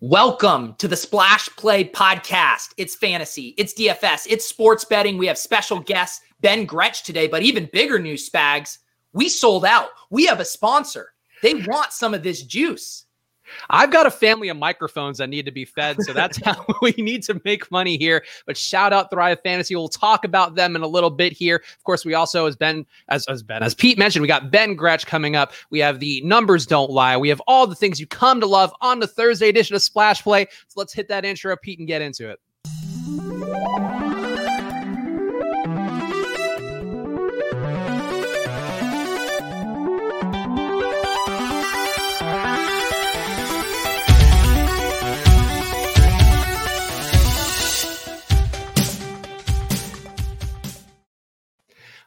Welcome to the Splash Play podcast. It's fantasy, it's DFS, it's sports betting. We have special guests, Ben Gretch today, but even bigger news, Spags. We sold out. We have a sponsor. They want some of this juice. I've got a family of microphones that need to be fed, so that's how we need to make money here. But shout out Thrive Fantasy. We'll talk about them in a little bit here. Of course, we also, as Ben, as, as Ben, as Pete mentioned, we got Ben Gretch coming up. We have the numbers don't lie. We have all the things you come to love on the Thursday edition of Splash Play. So let's hit that intro, Pete, and get into it.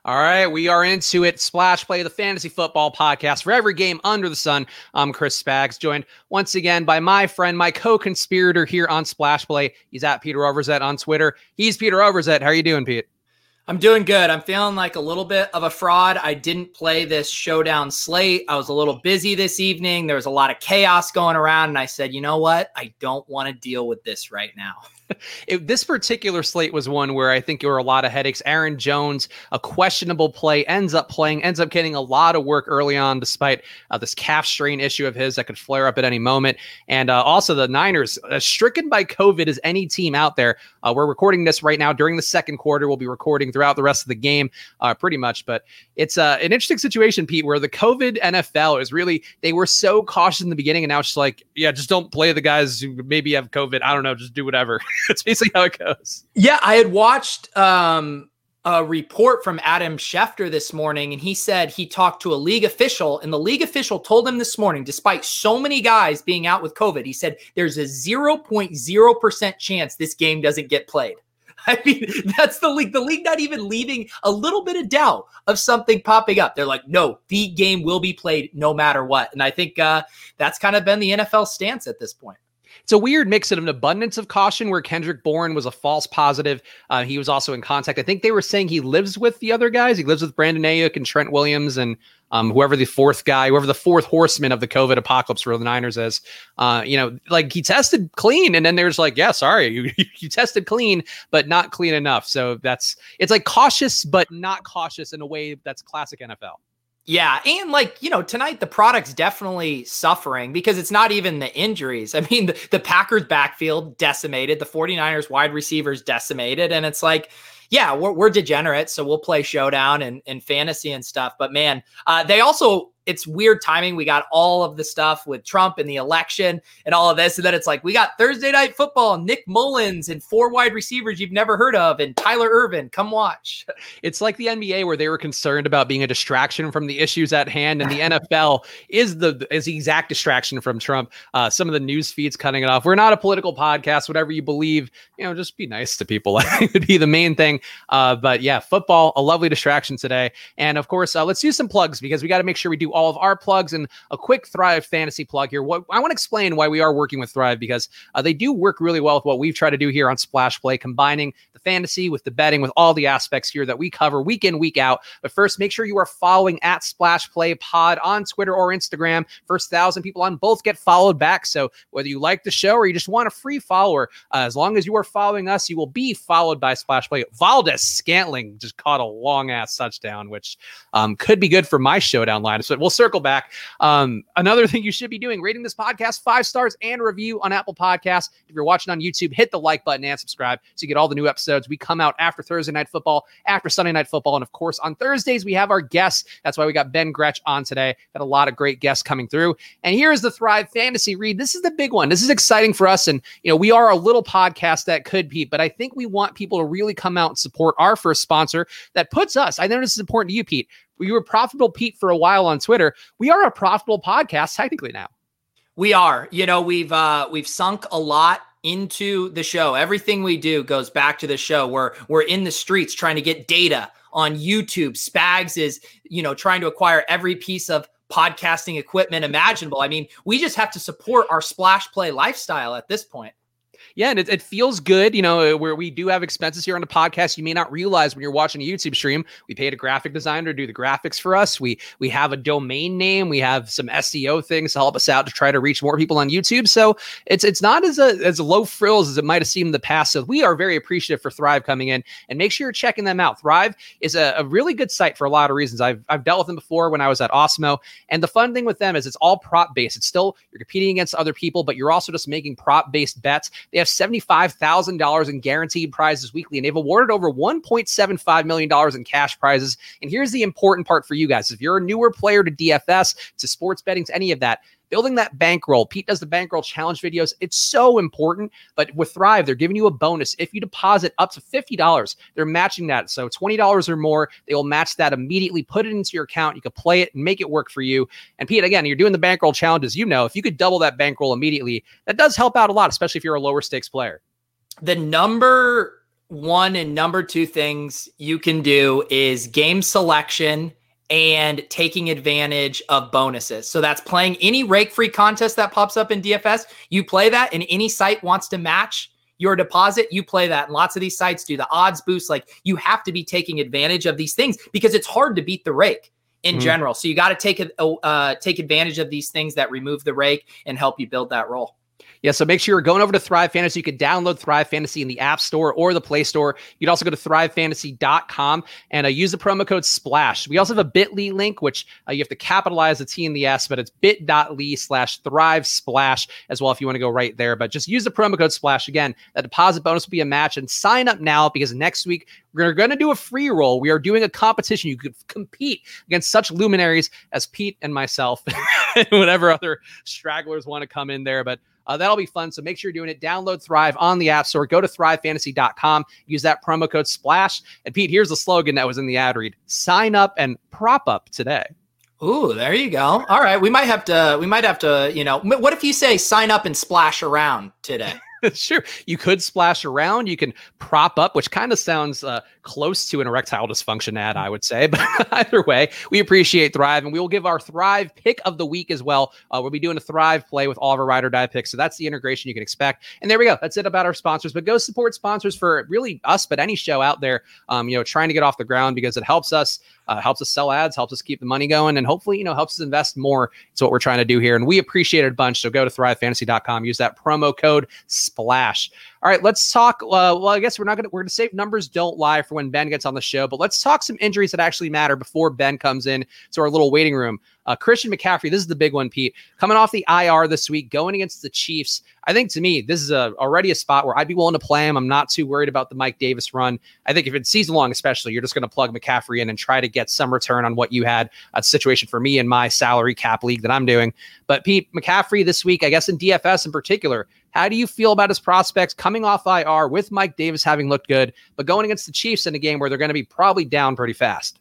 All right, we are into it. Splash Play, the fantasy football podcast for every game under the sun. I'm Chris Spags, joined once again by my friend, my co-conspirator here on Splash Play. He's at Peter Overzet on Twitter. He's Peter Overzet. How are you doing, Pete? I'm doing good. I'm feeling like a little bit of a fraud. I didn't play this showdown slate. I was a little busy this evening. There was a lot of chaos going around, and I said, you know what? I don't want to deal with this right now. it, this particular slate was one where I think there were a lot of headaches. Aaron Jones, a questionable play, ends up playing, ends up getting a lot of work early on, despite uh, this calf strain issue of his that could flare up at any moment. And uh, also the Niners, uh, stricken by COVID as any team out there. Uh, we're recording this right now during the second quarter. We'll be recording throughout the rest of the game, uh, pretty much. But it's uh, an interesting situation, Pete, where the COVID NFL is really they were so cautious in the beginning, and now it's just like, yeah, just don't play the guys who maybe have COVID. I don't know, just do whatever. That's basically how it goes. Yeah, I had watched um, a report from Adam Schefter this morning, and he said he talked to a league official, and the league official told him this morning, despite so many guys being out with COVID, he said there's a 0.0% chance this game doesn't get played. I mean, that's the league. The league not even leaving a little bit of doubt of something popping up. They're like, no, the game will be played no matter what. And I think uh, that's kind of been the NFL stance at this point it's a weird mix of an abundance of caution where Kendrick Bourne was a false positive. Uh, he was also in contact. I think they were saying he lives with the other guys. He lives with Brandon Aiyuk and Trent Williams and um, whoever the fourth guy, whoever the fourth horseman of the COVID apocalypse for the Niners is. Uh, you know, like he tested clean, and then there's like, yeah, sorry, you, you tested clean, but not clean enough. So that's it's like cautious, but not cautious in a way that's classic NFL. Yeah, and like, you know, tonight the product's definitely suffering because it's not even the injuries. I mean, the, the Packers backfield decimated, the 49ers wide receivers decimated, and it's like, yeah, we're, we're so we'll play showdown and, and fantasy and stuff. But man, uh, they also it's weird timing. We got all of the stuff with Trump and the election and all of this. And then it's like, we got Thursday night football, Nick Mullens and four wide receivers you've never heard of, and Tyler Irvin. Come watch. It's like the NBA where they were concerned about being a distraction from the issues at hand. And the NFL is the is the exact distraction from Trump. Uh, some of the news feeds cutting it off. We're not a political podcast, whatever you believe, you know, just be nice to people. Would be the main thing. Uh, but yeah, football, a lovely distraction today. And of course, uh, let's do some plugs because we got to make sure we do all of our plugs and a quick Thrive fantasy plug here. What I want to explain why we are working with Thrive because uh, they do work really well with what we've tried to do here on Splash Play, combining the fantasy with the betting with all the aspects here that we cover week in week out. But first, make sure you are following at Splash Play Pod on Twitter or Instagram. First thousand people on both get followed back. So whether you like the show or you just want a free follower, uh, as long as you are following us, you will be followed by Splash Play. Valdes-Scantling just caught a long ass touchdown, which um, could be good for my showdown line. So we'll circle back. Um, another thing you should be doing, rating this podcast five stars and review on Apple Podcasts. If you're watching on YouTube, hit the like button and subscribe so you get all the new episodes. We come out after Thursday night football, after Sunday night football, and of course on Thursdays we have our guests. That's why we got Ben Gretch on today. Got a lot of great guests coming through. And here is the Thrive Fantasy read. This is the big one. This is exciting for us, and you know we are a little podcast that could be, but I think we want people to really come out and support our first sponsor that puts us. I know this is important to you, Pete we were profitable Pete for a while on Twitter. We are a profitable podcast technically now. We are. You know, we've uh we've sunk a lot into the show. Everything we do goes back to the show. We're we're in the streets trying to get data on YouTube. Spags is, you know, trying to acquire every piece of podcasting equipment imaginable. I mean, we just have to support our splash play lifestyle at this point. Yeah, and it, it feels good, you know, uh, where we do have expenses here on the podcast. You may not realize when you're watching a YouTube stream, we paid a graphic designer to do the graphics for us. We we have a domain name, we have some SEO things to help us out to try to reach more people on YouTube. So it's it's not as a, as low frills as it might have seemed in the past. So we are very appreciative for Thrive coming in, and make sure you're checking them out. Thrive is a, a really good site for a lot of reasons. I've I've dealt with them before when I was at Awesemo, and the fun thing with them is it's all prop based. It's still you're competing against other people, but you're also just making prop based bets. They have $75,000 in guaranteed prizes weekly, and they've awarded over $1.75 million in cash prizes. And here's the important part for you guys if you're a newer player to DFS, to sports betting, to any of that, building that bankroll. Pete does the bankroll challenge videos. It's so important. But with Thrive, they're giving you a bonus. If you deposit up to $50, they're matching that. So $20 or more, they will match that immediately. Put it into your account. You can play it and make it work for you. And Pete, again, you're doing the bankroll challenges. You know, if you could double that bankroll immediately, that does help out a lot, especially if you're a lower stakes player. The number one and number two things you can do is game selection and taking advantage of bonuses. So that's playing any rake free contest that pops up in DFS. You play that, and any site wants to match your deposit, you play that. And lots of these sites do the odds boost. Like you have to be taking advantage of these things because it's hard to beat the rake in mm-hmm. general. So you got to take uh, take advantage of these things that remove the rake and help you build that roll. Yeah, so make sure you're going over to Thrive Fantasy. You can download Thrive Fantasy in the App Store or the Play Store. You can also go to thrivefantasy.com and uh, use the promo code SPLASH. We also have a bit.ly link, which uh, you have to capitalize the T and the S, but it's bit.ly slash thrive splash as well if you want to go right there. But just use the promo code SPLASH. Again, that deposit bonus will be a match and sign up now because next week we're going to do a free roll. We are doing a competition. You could compete against such luminaries as Pete and myself and whatever other stragglers want to come in there. But uh, that'll be fun. So make sure you're doing it. Download Thrive on the App Store. Go to thrivefantasy.com. Use that promo code SPLASH. And Pete, here's the slogan that was in the ad read sign up and prop up today. Ooh, there you go. All right, we might have to. We might have to. You know, what if you say sign up and splash around today? sure. You could splash around. You can prop up, which kind of sounds uh, close to an erectile dysfunction ad, I would say. But either way, we appreciate Thrive, and we will give our Thrive pick of the week as well. Uh, we'll be doing a Thrive play with all of our ride or die picks. So that's the integration you can expect. And there we go. That's it about our sponsors. But go support sponsors for really us, but any show out there, um, you know, trying to get off the ground because it helps us uh, helps us sell ads, helps us keep the money going, and hopefully, you know, helps us invest more. It's what we're trying to do here. And we appreciate it a bunch. So go to thrivefantasy.com, use that promo code SPLASH. All right, let's talk. Uh, well, I guess we're not to, we're to save numbers don't lie for when Ben gets on the show, but let's talk some injuries that actually matter before Ben comes in to our little waiting room. Uh, Christian McCaffrey, this is the big one, Pete. Coming off the IR this week, going against the Chiefs. I think to me, this is a, already a spot where I'd be willing to play him. I'm not too worried about the Mike Davis run. I think if it's season long, especially, you're just going to plug McCaffrey in and try to get some return on what you had. A situation for me in my salary cap league that I'm doing. But Pete McCaffrey this week, I guess in DFS in particular, how do you feel about his prospects coming off IR with Mike Davis having looked good, but going against the Chiefs in a game where they're going to be probably down pretty fast?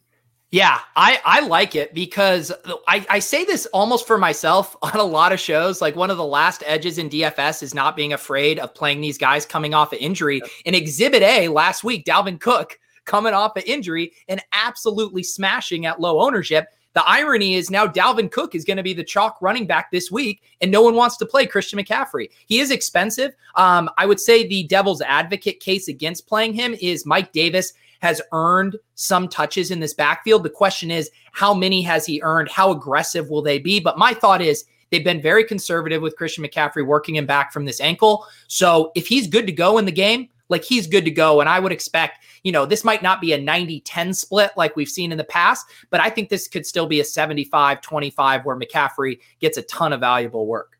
Yeah, I, I like it because I, I say this almost for myself on a lot of shows. Like one of the last edges in DFS is not being afraid of playing these guys coming off of injury. In Exhibit A last week, Dalvin Cook coming off of injury and absolutely smashing at low ownership. The irony is now Dalvin Cook is going to be the chalk running back this week, and no one wants to play Christian McCaffrey. He is expensive. Um, I would say the devil's advocate case against playing him is Mike Davis has earned some touches in this backfield. The question is, how many has he earned? How aggressive will they be? But my thought is, they've been very conservative with Christian McCaffrey working him back from this ankle. So if he's good to go in the game, like he's good to go. And I would expect, you know, this might not be a 90 10 split like we've seen in the past, but I think this could still be a 75 25 where McCaffrey gets a ton of valuable work.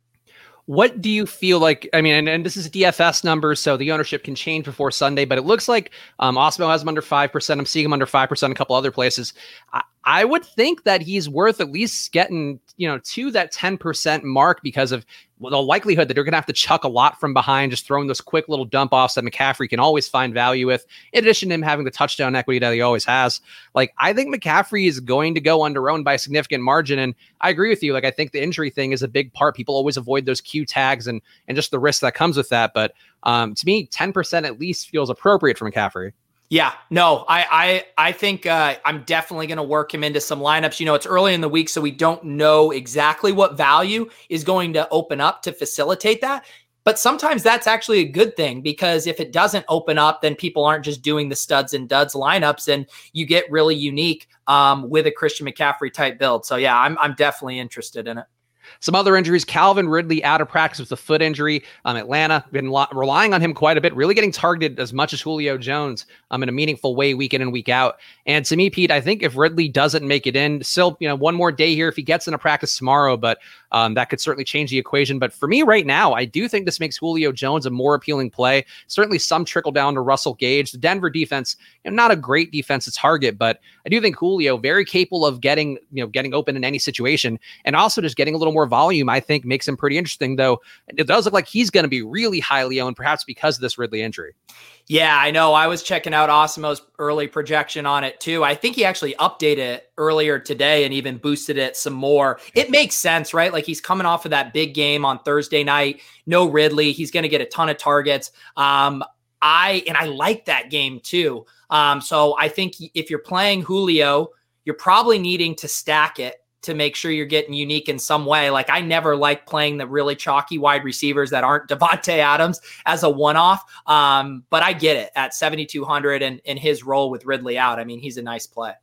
What do you feel like? I mean, and, and, this is DFS numbers, so the ownership can change before Sunday, but it looks like um, Awesemo has him under 5%. I'm seeing him under 5% a couple other places. I, I would think that he's worth at least getting, you know, to that 10% mark because of the likelihood that they're going to have to chuck a lot from behind, just throwing those quick little dump offs that McCaffrey can always find value with, in addition to him having the touchdown equity that he always has. Like, I think McCaffrey is going to go under owned by a significant margin. And I agree with you. Like, I think the injury thing is a big part. People always avoid those Q tags and and just the risk that comes with that. But um, to me, 10% at least feels appropriate for McCaffrey. Yeah, no, I I I think uh, I'm definitely going to work him into some lineups. You know, it's early in the week, so we don't know exactly what value is going to open up to facilitate that. But sometimes that's actually a good thing because if it doesn't open up, then people aren't just doing the studs and duds lineups, and you get really unique um, with a Christian McCaffrey type build. So yeah, I'm I'm definitely interested in it. Some other injuries: Calvin Ridley out of practice with a foot injury. Um, Atlanta been lo- relying on him quite a bit, really getting targeted as much as Julio Jones um, in a meaningful way, week in and week out. And to me, Pete, I think if Ridley doesn't make it in, still, you know, one more day here if he gets into practice tomorrow, but um, that could certainly change the equation. But for me right now, I do think this makes Julio Jones a more appealing play. Certainly some trickle down to Russell Gage. The Denver defense, you know, not a great defense to target, but I do think Julio very capable of getting, you know, getting open in any situation and also just getting a little more volume, I think makes him pretty interesting, though. It does look like he's going to be really highly owned, perhaps because of this Ridley injury. Yeah, I know. I was checking out Awesemo's early projection on it too. I think he actually updated it earlier today and even boosted it some more. It makes sense, right? Like he's coming off of that big game on Thursday night. No Ridley. He's going to get a ton of targets. Um, I and I like that game too. Um, so I think if you're playing Julio, you're probably needing to stack it to make sure you're getting unique in some way. Like I never like playing the really chalky wide receivers that aren't Davante Adams as a one-off. Um, but I get it at 7,200 and in his role with Ridley out. I mean, he's a nice play.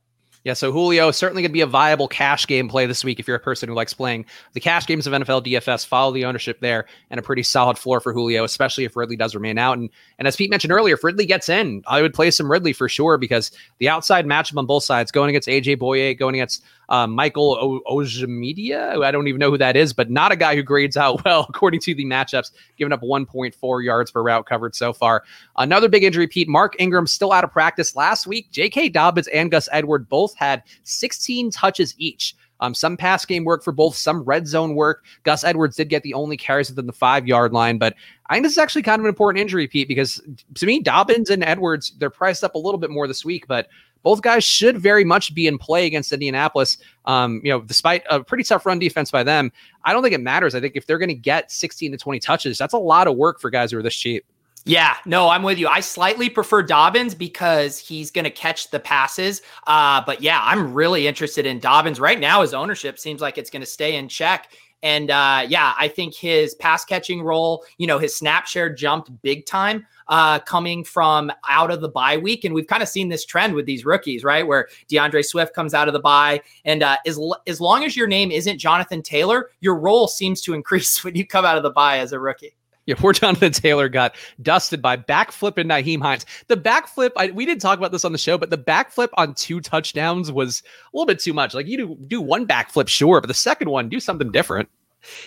Yeah, so Julio certainly going to be a viable cash game play this week if you're a person who likes playing the cash games of NFL DFS. Follow the ownership there, and a pretty solid floor for Julio, especially if Ridley does remain out. And and as Pete mentioned earlier, if Ridley gets in, I would play some Ridley for sure because the outside matchup on both sides, going against AJ Bouye, going against uh, Michael o- Ojemudia. I don't even know who that is, but not a guy who grades out well according to the matchups, giving up 1.4 yards per route covered so far. Another big injury, Pete. Mark Ingram still out of practice last week. J.K. Dobbins and Gus Edward both had 16 touches each. Um, some pass game work for both, some red zone work. Gus Edwards did get the only carries within the five yard line, but I think this is actually kind of an important injury, Pete, because to me, Dobbins and Edwards, they're priced up a little bit more this week, but both guys should very much be in play against Indianapolis. Um, you know, despite a pretty tough run defense by them, I don't think it matters. I think if they're going to get 16 to 20 touches, that's a lot of work for guys who are this cheap. Yeah, no, I'm with you. I slightly prefer Dobbins because he's going to catch the passes. Uh, but yeah, I'm really interested in Dobbins right now. His ownership seems like it's going to stay in check. And uh, yeah, I think his pass catching role, you know, his snap share jumped big time uh, coming from out of the bye week. And we've kind of seen this trend with these rookies, right? Where D'Andre Swift comes out of the bye. And uh, as, as long as your name isn't Jonathan Taylor, your role seems to increase when you come out of the bye as a rookie. Yeah, poor Jonathan Taylor got dusted by backflip and Nyheim Hines. The backflip, I, we didn't talk about this on the show, but the backflip on two touchdowns was a little bit too much. Like you do, do one backflip, sure, but the second one, do something different.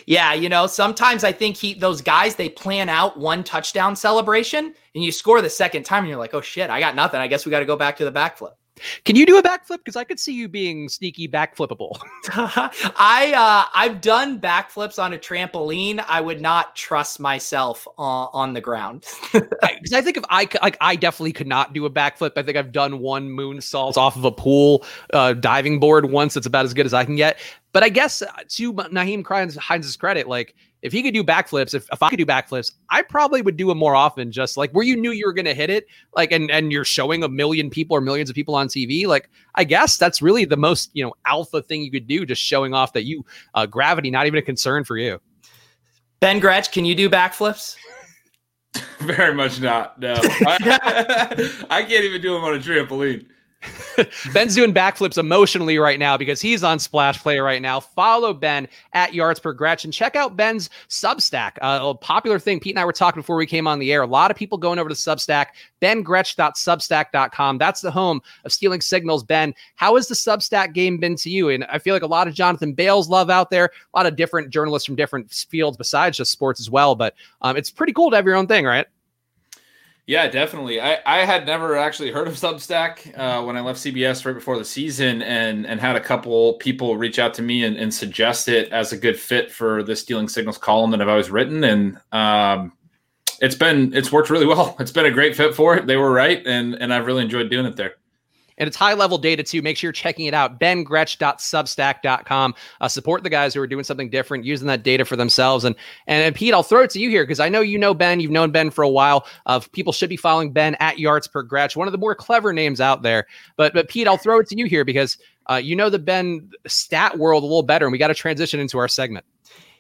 Yeah, you know, sometimes I think he those guys they plan out one touchdown celebration and you score the second time and you're like, "Oh shit, I got nothing. I guess we got to go back to the backflip." Can you do a backflip? Because I could see you being sneaky backflippable. I uh, I've done backflips on a trampoline. I would not trust myself uh, on the ground because I, think if I like, I definitely could not do a backflip. I think I've done one moonsault off of a pool uh, diving board once. It's about as good as I can get. But I guess uh, to Nyheim Hines' credit, like if he could do backflips, if, if I could do backflips, I probably would do them more often. Just like where you knew you were going to hit it, like and and you're showing a million people or millions of people on TV. Like I guess that's really the most you know alpha thing you could do, just showing off that you uh, gravity not even a concern for you. Ben Gretch, can you do backflips? Very much not. No, I, I can't even do them on a trampoline. Ben's doing backflips emotionally right now because he's on Splash Play right now. Follow Ben at Yards Per Gretchen. Check out Ben's Substack, uh, a popular thing. Pete and I were talking before we came on the air. A lot of people going over to Substack. BenGretch.substack.com. That's the home of Stealing Signals. Ben, how has the Substack game been to you? And I feel like a lot of Jonathan Bales love out there. A lot of different journalists from different fields besides just sports as well. But um, it's pretty cool to have your own thing, right? Yeah, definitely. I, I had never actually heard of Substack uh, when I left CBS right before the season, and and had a couple people reach out to me and, and suggest it as a good fit for the Stealing Signals column that I've always written, and um, it's been it's worked really well. It's been a great fit for it. They were right, and and I've really enjoyed doing it there and it's high level data too. Make sure you're checking it out. BenGretch.substack.com. Uh, support the guys who are doing something different, using that data for themselves. And and, and Pete, I'll throw it to you here because I know you know Ben. You've known Ben for a while. Uh, people should be following Ben at Yards Per Gretch, one of the more clever names out there. But but Pete, I'll throw it to you here because uh, you know the Ben stat world a little better, and we got to transition into our segment.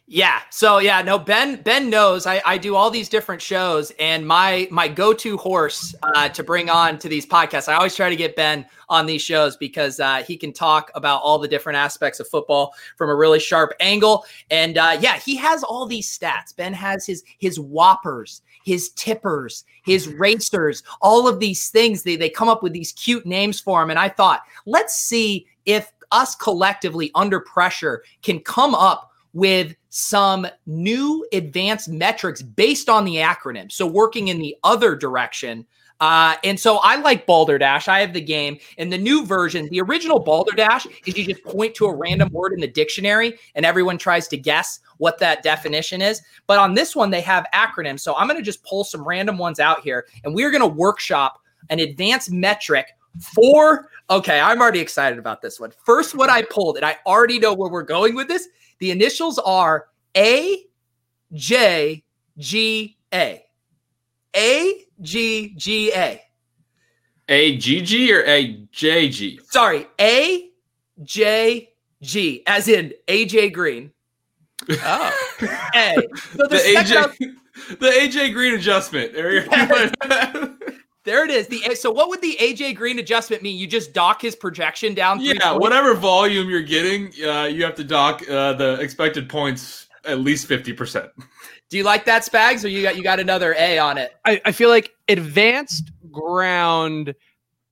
Yeah. So yeah, no, Ben Ben knows I, I do all these different shows and my my go-to horse uh, to bring on to these podcasts. I always try to get Ben on these shows because uh, he can talk about all the different aspects of football from a really sharp angle. And uh, yeah, he has all these stats. Ben has his his whoppers, his tippers, his racers, all of these things. They they come up with these cute names for him. And I thought, let's see if us collectively under pressure can come up with some new advanced metrics based on the acronym. So working in the other direction. Uh, and so I like Balderdash. I have the game. And the new version, the original Balderdash, is you just point to a random word in the dictionary and everyone tries to guess what that definition is. But on this one, they have acronyms. So I'm going to just pull some random ones out here and we're going to workshop an advanced metric for. Okay, I'm already excited about this one. First, what I pulled, and I already know where we're going with this the initials are A J G A. A G G A. A G G or A J G? Sorry, A J G, as in AJ Green. Oh, A. So the AJ, the AJ Green adjustment. There it is. The so what would the AJ Green adjustment mean? You just dock his projection down. Yeah, whatever volume you're getting, uh, you have to dock uh, the expected points at least fifty percent. Do you like that, Spags, or you got you got another A on it? I, I feel like advanced ground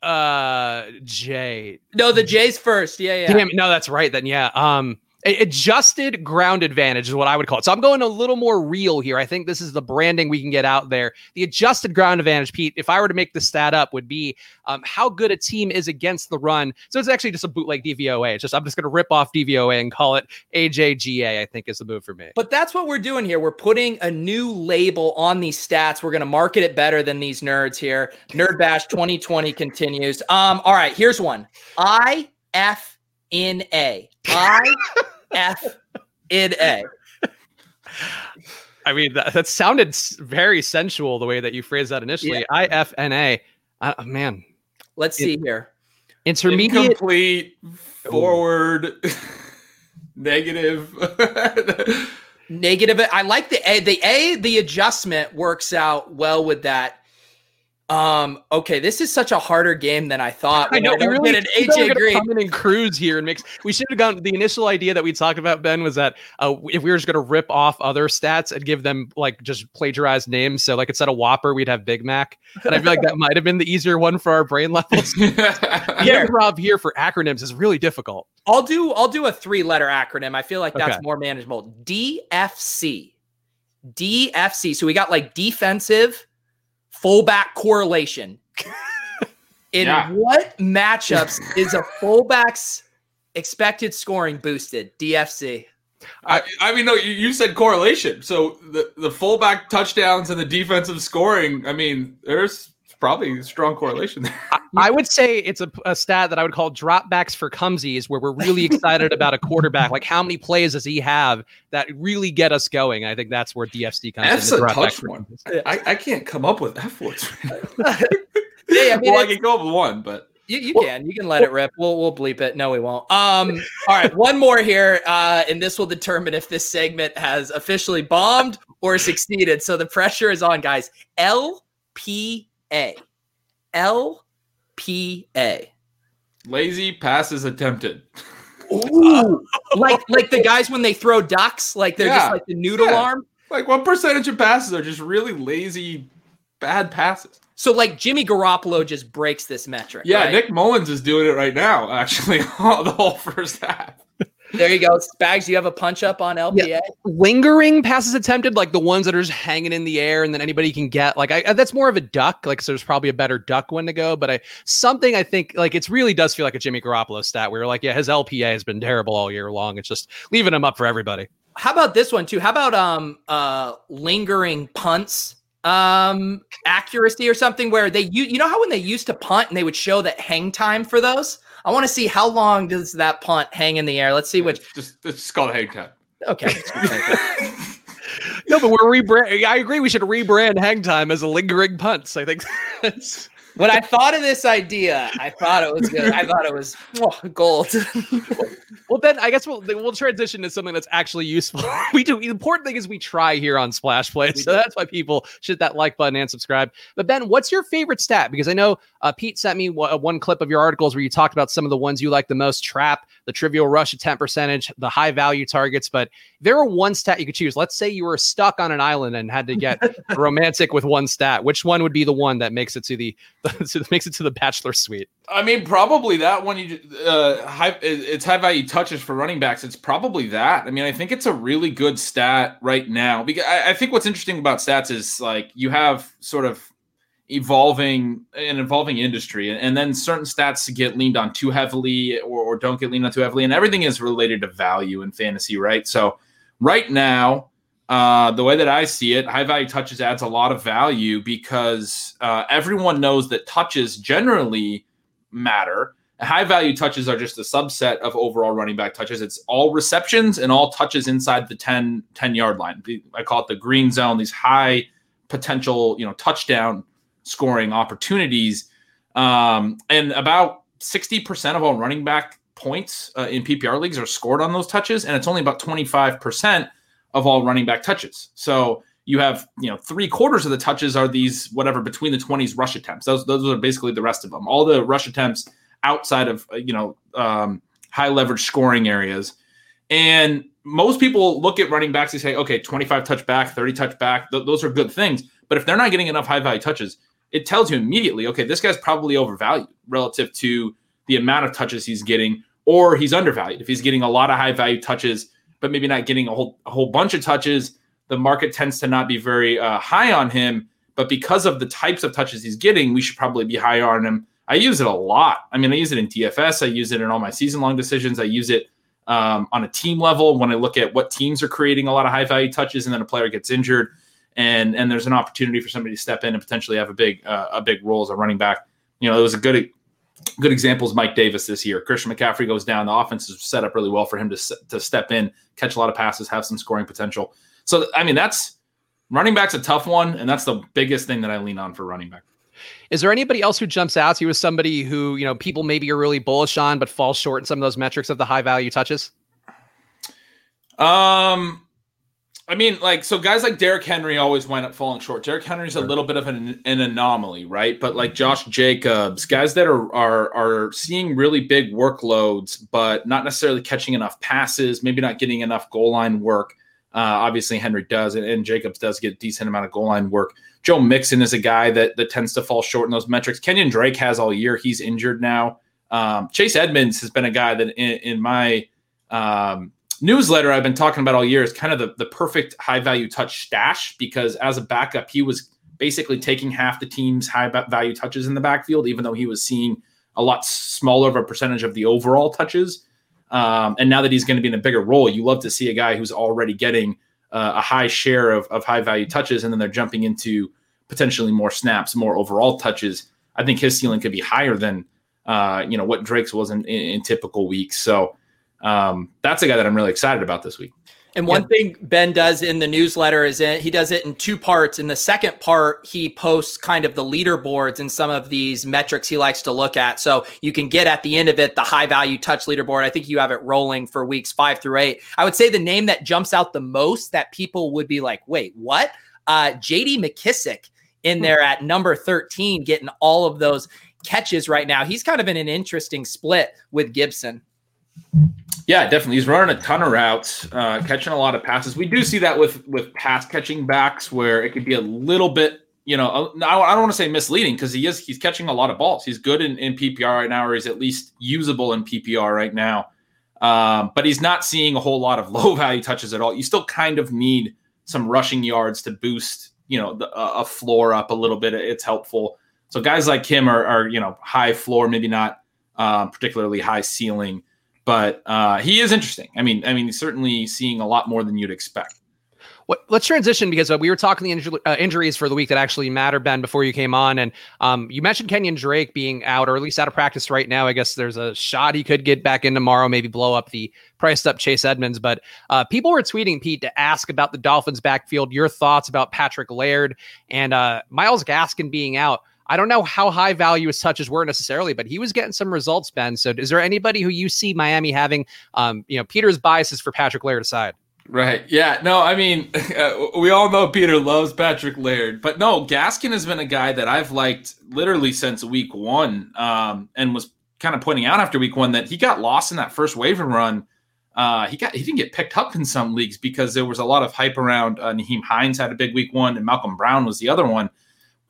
uh J. No, the J's first. Yeah, yeah. Damn, no, that's right. Then yeah. Um adjusted ground advantage is what I would call it. So I'm going a little more real here. I think this is the branding we can get out there. The adjusted ground advantage, Pete, if I were to make the stat up, would be um, how good a team is against the run. So it's actually just a bootleg DVOA. It's just I'm just going to rip off DVOA and call it AJGA. I think is the move for me. But that's what we're doing here. We're putting a new label on these stats. We're going to market it better than these nerds here. Nerd Bash 2020 continues. Um, all right, here's one. I F in A. I F in A. I mean, that, that sounded very sensual the way that you phrased that initially. I F N A. Uh, man, let's see it, here. Intermediate, complete, forward, negative, negative. I like the A. The A, the adjustment works out well with that um. Okay, this is such a harder game than I thought. I know. We really an AJ Green come in and cruise here and mix. We should have gone. The initial idea that we talked about Ben was that uh, if we were just going to rip off other stats and give them like just plagiarized names. So like instead of Whopper, we'd have Big Mac, and I feel like that might have been the easier one for our brain levels. yeah, Rob here for acronyms is really difficult. I'll do. I'll do a three letter acronym. I feel like that's okay. more manageable. DFC. DFC. So we got like defensive fullback correlation. In yeah. what matchups is a fullback's expected scoring boosted? DFC. I, I mean, no, you, you said correlation. So the, the fullback touchdowns and the defensive scoring, I mean, there's probably a strong correlation there. I would say it's a, a, stat that I would call dropbacks for cumsies, where we're really excited about a quarterback. Like, how many plays does he have that really get us going? I think that's where DFC comes F's in. a tough one. I, I can't come up with F words. yeah, I mean, well, I can go up with one, but you, you well, can you can let well, it rip. We'll we'll bleep it. No, we won't. Um. all right, one more here, uh, and this will determine if this segment has officially bombed or succeeded. So the pressure is on, guys. L P A. L P A. Lazy passes attempted. Ooh, like like the guys when they throw ducks, like they're yeah. just like the noodle yeah. arm. Like what percentage of passes are just really lazy, bad passes? So like Jimmy Garoppolo just breaks this metric. Yeah, right? Nick Mullens is doing it right now. Actually, the whole first half. There you go. Spags, you have a punch up on LPA? Yeah. Lingering passes attempted, like the ones that are just hanging in the air and then anybody can get. Like I, that's more of a duck. Like so there's probably a better duck one to go. But I something I think like it's really does feel like a Jimmy Garoppolo stat where like, yeah, his LPA has been terrible all year long. It's just leaving him up for everybody. How about this one too? How about um uh lingering punts? um accuracy or something where they you you know how when they used to punt and they would show that hang time for those I want to see how long does that punt hang in the air. Let's see which. Just it's just called a hang time. Okay. no, but we're rebrand. I agree. We should rebrand hang time as a lingering punts. I think that's. When I thought of this idea, I thought it was good. I thought it was oh, gold. well, then I guess we'll we'll transition to something that's actually useful. we do. The important thing is we try here on Splash Play, so that's why people should that like button and subscribe. But Ben, what's your favorite stat? Because I know uh, Pete sent me w- one clip of your articles where you talked about some of the ones you like the most: trap, the trivial rush attempt percentage, the high value targets. But there are one stat you could choose. Let's say you were stuck on an island and had to get romantic with one stat. Which one would be the one that makes it to the makes it to the bachelor suite? I mean, probably that one. You uh, high, it's high value touches for running backs. It's probably that. I mean, I think it's a really good stat right now because I, I think what's interesting about stats is like you have sort of evolving an evolving industry and, then certain stats get leaned on too heavily or, or, don't get leaned on too heavily and everything is related to value in fantasy right so right now uh, the way that i see it high value touches adds a lot of value because uh, everyone knows that touches generally matter. High value touches are just a subset of overall running back touches. It's all receptions and all touches inside the 10 10 yard line. I call it the green zone these high potential you know touchdown scoring opportunities. Um, and about 60% of all running back points uh, in PPR leagues are scored on those touches, and it's only about 25% of all running back touches. So you have, you know, three quarters of the touches are these whatever between the 20s rush attempts. Those those are basically the rest of them. All the rush attempts outside of uh, you know um, high leverage scoring areas. And most people look at running backs and say, okay, 25 touch back, 30 touch back. Th- those are good things. But if they're not getting enough high value touches, it tells you immediately, okay, this guy's probably overvalued relative to the amount of touches he's getting, or he's undervalued. If he's getting a lot of high value touches, but maybe not getting a whole a whole bunch of touches, the market tends to not be very uh, high on him. But because of the types of touches he's getting, we should probably be higher on him. I use it a lot. I mean, I use it in DFS. I use it in all my season long decisions. I use it um, on a team level when I look at what teams are creating a lot of high value touches, and then a player gets injured and and there's an opportunity for somebody to step in and potentially have a big uh, a big role as a running back. You know, it was a good good examples. Mike Davis this year. Christian McCaffrey goes down. The offense is set up really well for him to to step in, catch a lot of passes, have some scoring potential. So I mean, that's running back's a tough one, and that's the biggest thing that I lean on for running back. Is there anybody else who jumps out to you as somebody who you know people maybe are really bullish on, but falls short in some of those metrics of the high value touches? Um, I mean, like, so guys like Derrick Henry always wind up falling short. Derrick Henry's a little bit of an, an anomaly, right? But like Josh Jacobs, guys that are are are seeing really big workloads, but not necessarily catching enough passes, maybe not getting enough goal line work. Uh, obviously, Henry does, and, and Jacobs does get a decent amount of goal line work. Joe Mixon is a guy that that tends to fall short in those metrics. Kenyon Drake has all year; he's injured now. Um, Chase Edmonds has been a guy that, in, in my um, newsletter I've been talking about all year is kind of the, the perfect high value touch stash because as a backup, he was basically taking half the team's high value touches in the backfield, even though he was seeing a lot smaller of a percentage of the overall touches. Um, and now that he's going to be in a bigger role, you love to see a guy who's already getting uh, a high share of, of high value touches, and then they're jumping into potentially more snaps, more overall touches. I think his ceiling could be higher than uh, you know what Drake's was in, in, in typical weeks. So um, that's a guy that I'm really excited about this week. And one thing Ben does in the newsletter is that he does it in two parts. In the second part, he posts kind of the leaderboards and some of these metrics he likes to look at. So you can get at the end of it the high value touch leaderboard. I think you have it rolling for weeks five through eight. I would say the name that jumps out the most that people would be like, wait, what? Uh, JD McKissic in hmm. there at number 13, getting all of those catches right now. He's kind of in an interesting split with Gibson. Yeah, definitely. He's running a ton of routes, uh, catching a lot of passes. We do see that with with pass catching backs, where it could be a little bit, you know, I don't want to say misleading because he is he's catching a lot of balls. He's good in, in PPR right now, or he's at least usable in PPR right now. Um, but he's not seeing a whole lot of low value touches at all. You still kind of need some rushing yards to boost, you know, the, a floor up a little bit. It's helpful. So guys like him are, are you know, high floor, maybe not um, particularly high ceiling but uh, he is interesting. I mean, I mean, certainly seeing a lot more than you'd expect. What, let's transition because uh, we were talking the inju- uh, injuries for the week that actually matter, Ben, before you came on, and um, you mentioned Kenyon Drake being out or at least out of practice right now. I guess there's a shot he could get back in tomorrow, maybe blow up the priced up Chase Edmonds. But uh, people were tweeting Pete to ask about the Dolphins' backfield, your thoughts about Patrick Laird and uh, Myles Gaskin being out. I don't know how high value his touches were necessarily, but he was getting some results, Ben. So is there anybody who you see Miami having? Um, you know, Peter's biases for Patrick Laird aside. Right. Yeah. No, I mean, uh, we all know Peter loves Patrick Laird, but no, Gaskin has been a guy that I've liked literally since week one um, and was kind of pointing out after week one that he got lost in that first waiver run. Uh, he got he didn't get picked up in some leagues because there was a lot of hype around uh, Nyheim Hines had a big week one and Malcolm Brown was the other one.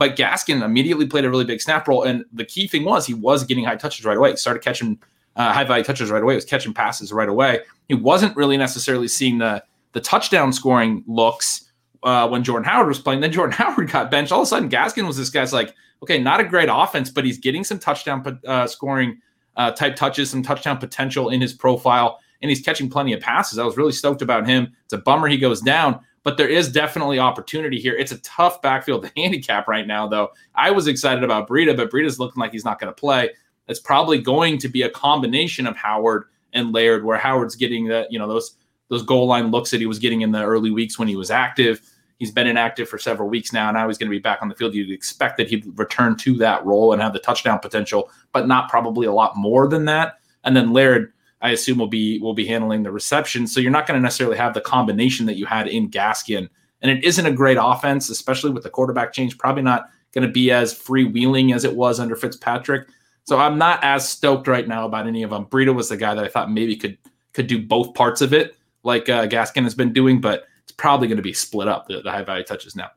But Gaskin immediately played a really big snap role, and the key thing was he was getting high touches right away. He started catching uh, high value touches right away. He was catching passes right away. He wasn't really necessarily seeing the the touchdown scoring looks uh, when Jordan Howard was playing. Then Jordan Howard got benched. All of a sudden, Gaskin was this guy's like, okay, not a great offense, but he's getting some touchdown uh, scoring uh, type touches, some touchdown potential in his profile, and he's catching plenty of passes. I was really stoked about him. It's a bummer he goes down, but there is definitely opportunity here. It's a tough backfield to handicap right now, though. I was excited about Breida, but Breida's looking like he's not going to play. It's probably going to be a combination of Howard and Laird, where Howard's getting that, you know, those those goal line looks that he was getting in the early weeks when he was active. He's been inactive for several weeks now. And now he's going to be back on the field. You'd expect that he'd return to that role and have the touchdown potential, but not probably a lot more than that. And then Laird, I assume, will be will be handling the reception. So you're not going to necessarily have the combination that you had in Gaskin. And it isn't a great offense, especially with the quarterback change. Probably not going to be as freewheeling as it was under Fitzpatrick. So I'm not as stoked right now about any of them. Breida was the guy that I thought maybe could could do both parts of it like uh, Gaskin has been doing, but it's probably going to be split up the, the high value touches now.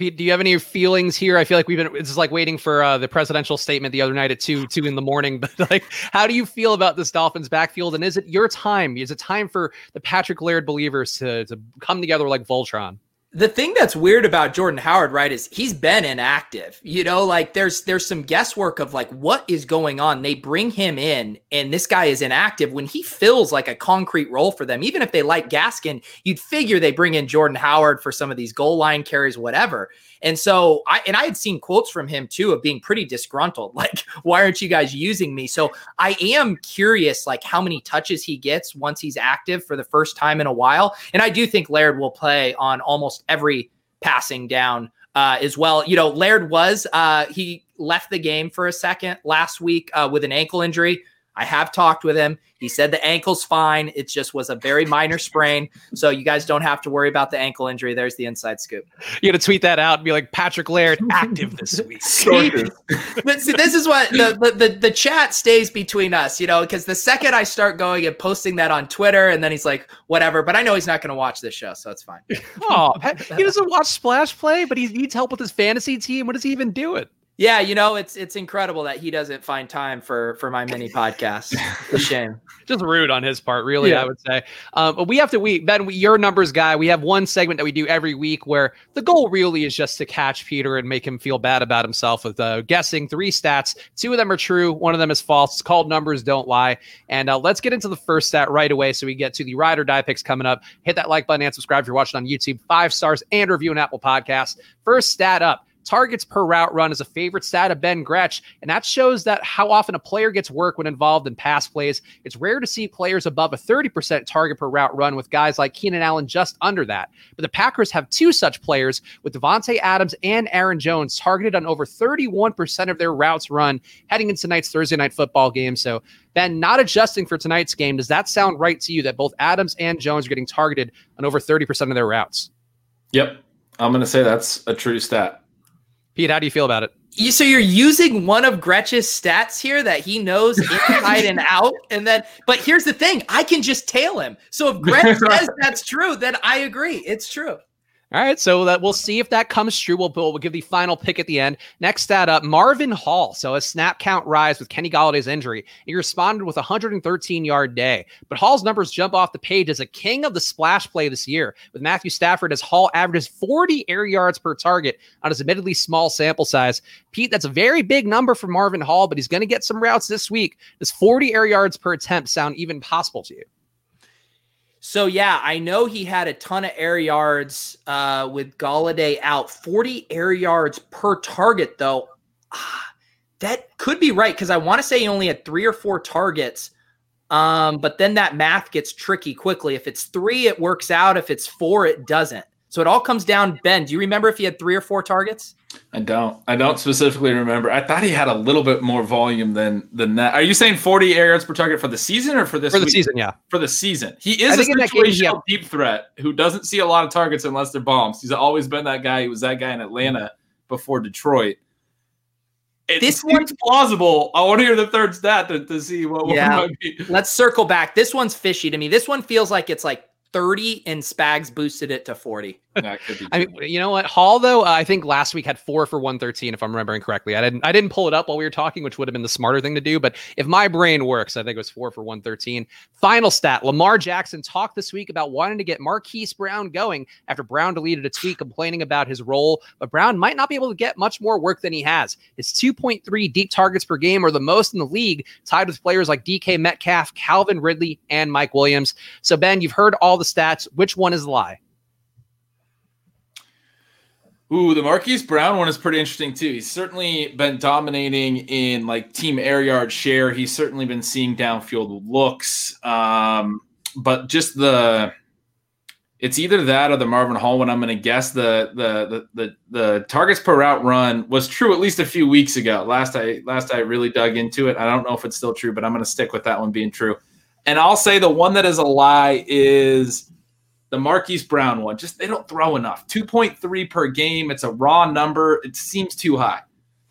Pete, do you have any feelings here? I feel like we've been it's like waiting for uh, the presidential statement the other night at two two in the morning. But like, how do you feel about this Dolphins backfield? And is it your time? Is it time for the Patrick Laird believers to to come together like Voltron? The thing that's weird about Jordan Howard, right, is he's been inactive. You know, like there's there's some guesswork of like what is going on. They bring him in and this guy is inactive when he fills like a concrete role for them. Even if they like Gaskin, you'd figure they bring in Jordan Howard for some of these goal line carries, whatever. And so I and I had seen quotes from him too of being pretty disgruntled, like, why aren't you guys using me? So I am curious like how many touches he gets once he's active for the first time in a while. And I do think Laird will play on almost every passing down uh, as well. You know, Laird was uh, he left the game for a second last week uh, with an ankle injury. I have talked with him. He said the ankle's fine. It just was a very minor sprain. So you guys don't have to worry about the ankle injury. There's the inside scoop. You got to tweet that out and be like, Patrick Laird active this week. see, this is what the, the, the, chat stays between us, you know, because the second I start going and posting that on Twitter, and then he's like, whatever. But I know he's not going to watch this show, so it's fine. oh, he doesn't watch Splash Play, but he needs help with his fantasy team. What does he even do it? Yeah, you know, it's it's incredible that he doesn't find time for for my mini podcast. It's a shame. Just rude on his part, really. Yeah. I would say. Um, but we have to. We Ben, we, your numbers guy. We have one segment that we do every week where the goal really is just to catch Peter and make him feel bad about himself with uh, guessing three stats. Two of them are true. One of them is false. It's called numbers don't lie. And uh, let's get into the first stat right away. So we get to the ride or die picks coming up. Hit that like button and subscribe if you're watching on YouTube. Five stars and review an Apple Podcast. First stat up. Targets per route run is a favorite stat of Ben Gretch, and that shows that how often a player gets work when involved in pass plays. It's rare to see players above a 30% target per route run with guys like Keenan Allen just under that. But the Packers have two such players with Davante Adams and Aaron Jones targeted on over 31% of their routes run heading into tonight's Thursday night football game. So Ben, not adjusting for tonight's game, does that sound right to you that both Adams and Jones are getting targeted on over 30% of their routes? Yep. I'm going to say that's a true stat. Pete, how do you feel about it? You, so you're using one of Gretch's stats here that he knows inside and out, and then. But here's the thing: I can just tail him. So if Gretch says that's true, then I agree. It's true. All right, so that we'll see if that comes true. We'll, we'll give the final pick at the end. Next stat up, Marvin Hall. So a snap count rise with Kenny Golladay's injury. He responded with a 113 yard day, but Hall's numbers jump off the page as a king of the splash play this year. With Matthew Stafford, as Hall averages 40 air yards per target on his admittedly small sample size. Pete, that's a very big number for Marvin Hall, but he's going to get some routes this week. Does 40 air yards per attempt sound even possible to you? So yeah, I know he had a ton of air yards uh, with Golladay out. Forty air yards per target, though. Ah, that could be right because I want to say he only had three or four targets. Um, but then that math gets tricky quickly. If it's three, it works out. If it's four, it doesn't. So it all comes down. Ben, do you remember if he had three or four targets? I don't. I don't specifically remember. I thought he had a little bit more volume than than that. Are you saying 40 air yards per target for the season or for this? For the week? season, yeah. For the season, he is a situational deep threat who doesn't see a lot of targets unless they're bombs. He's always been that guy. He was that guy in Atlanta before Detroit. It this one's plausible. I want to hear the third stat to, to see what, what yeah. Let's circle back. This one's fishy to me. This one feels like it's like 30 and Spags boosted it to 40. I mean, you know what? Hall though, I think last week had four for 113, if I'm remembering correctly. I didn't I didn't pull it up while we were talking, which would have been the smarter thing to do. But if my brain works, I think it was four for 113. Final stat: Lamar Jackson talked this week about wanting to get Marquise Brown going after Brown deleted a tweet complaining about his role, but Brown might not be able to get much more work than he has. His 2.3 deep targets per game are the most in the league, tied with players like DK Metcalf, Calvin Ridley, and Mike Williams. So Ben, you've heard all the stats. Which one is the lie? Ooh, the Marquise Brown one is pretty interesting too. He's certainly been dominating in like team air yard share. He's certainly been seeing downfield looks. Um, but just the it's either that or the Marvin Hall one. I'm going to guess the, the the the the targets per route run was true at least a few weeks ago. Last I last I really dug into it. I don't know if it's still true, but I'm going to stick with that one being true. And I'll say the one that is a lie is the Marquise Brown one. Just they don't throw enough. 2.3 per game. It's a raw number. It seems too high.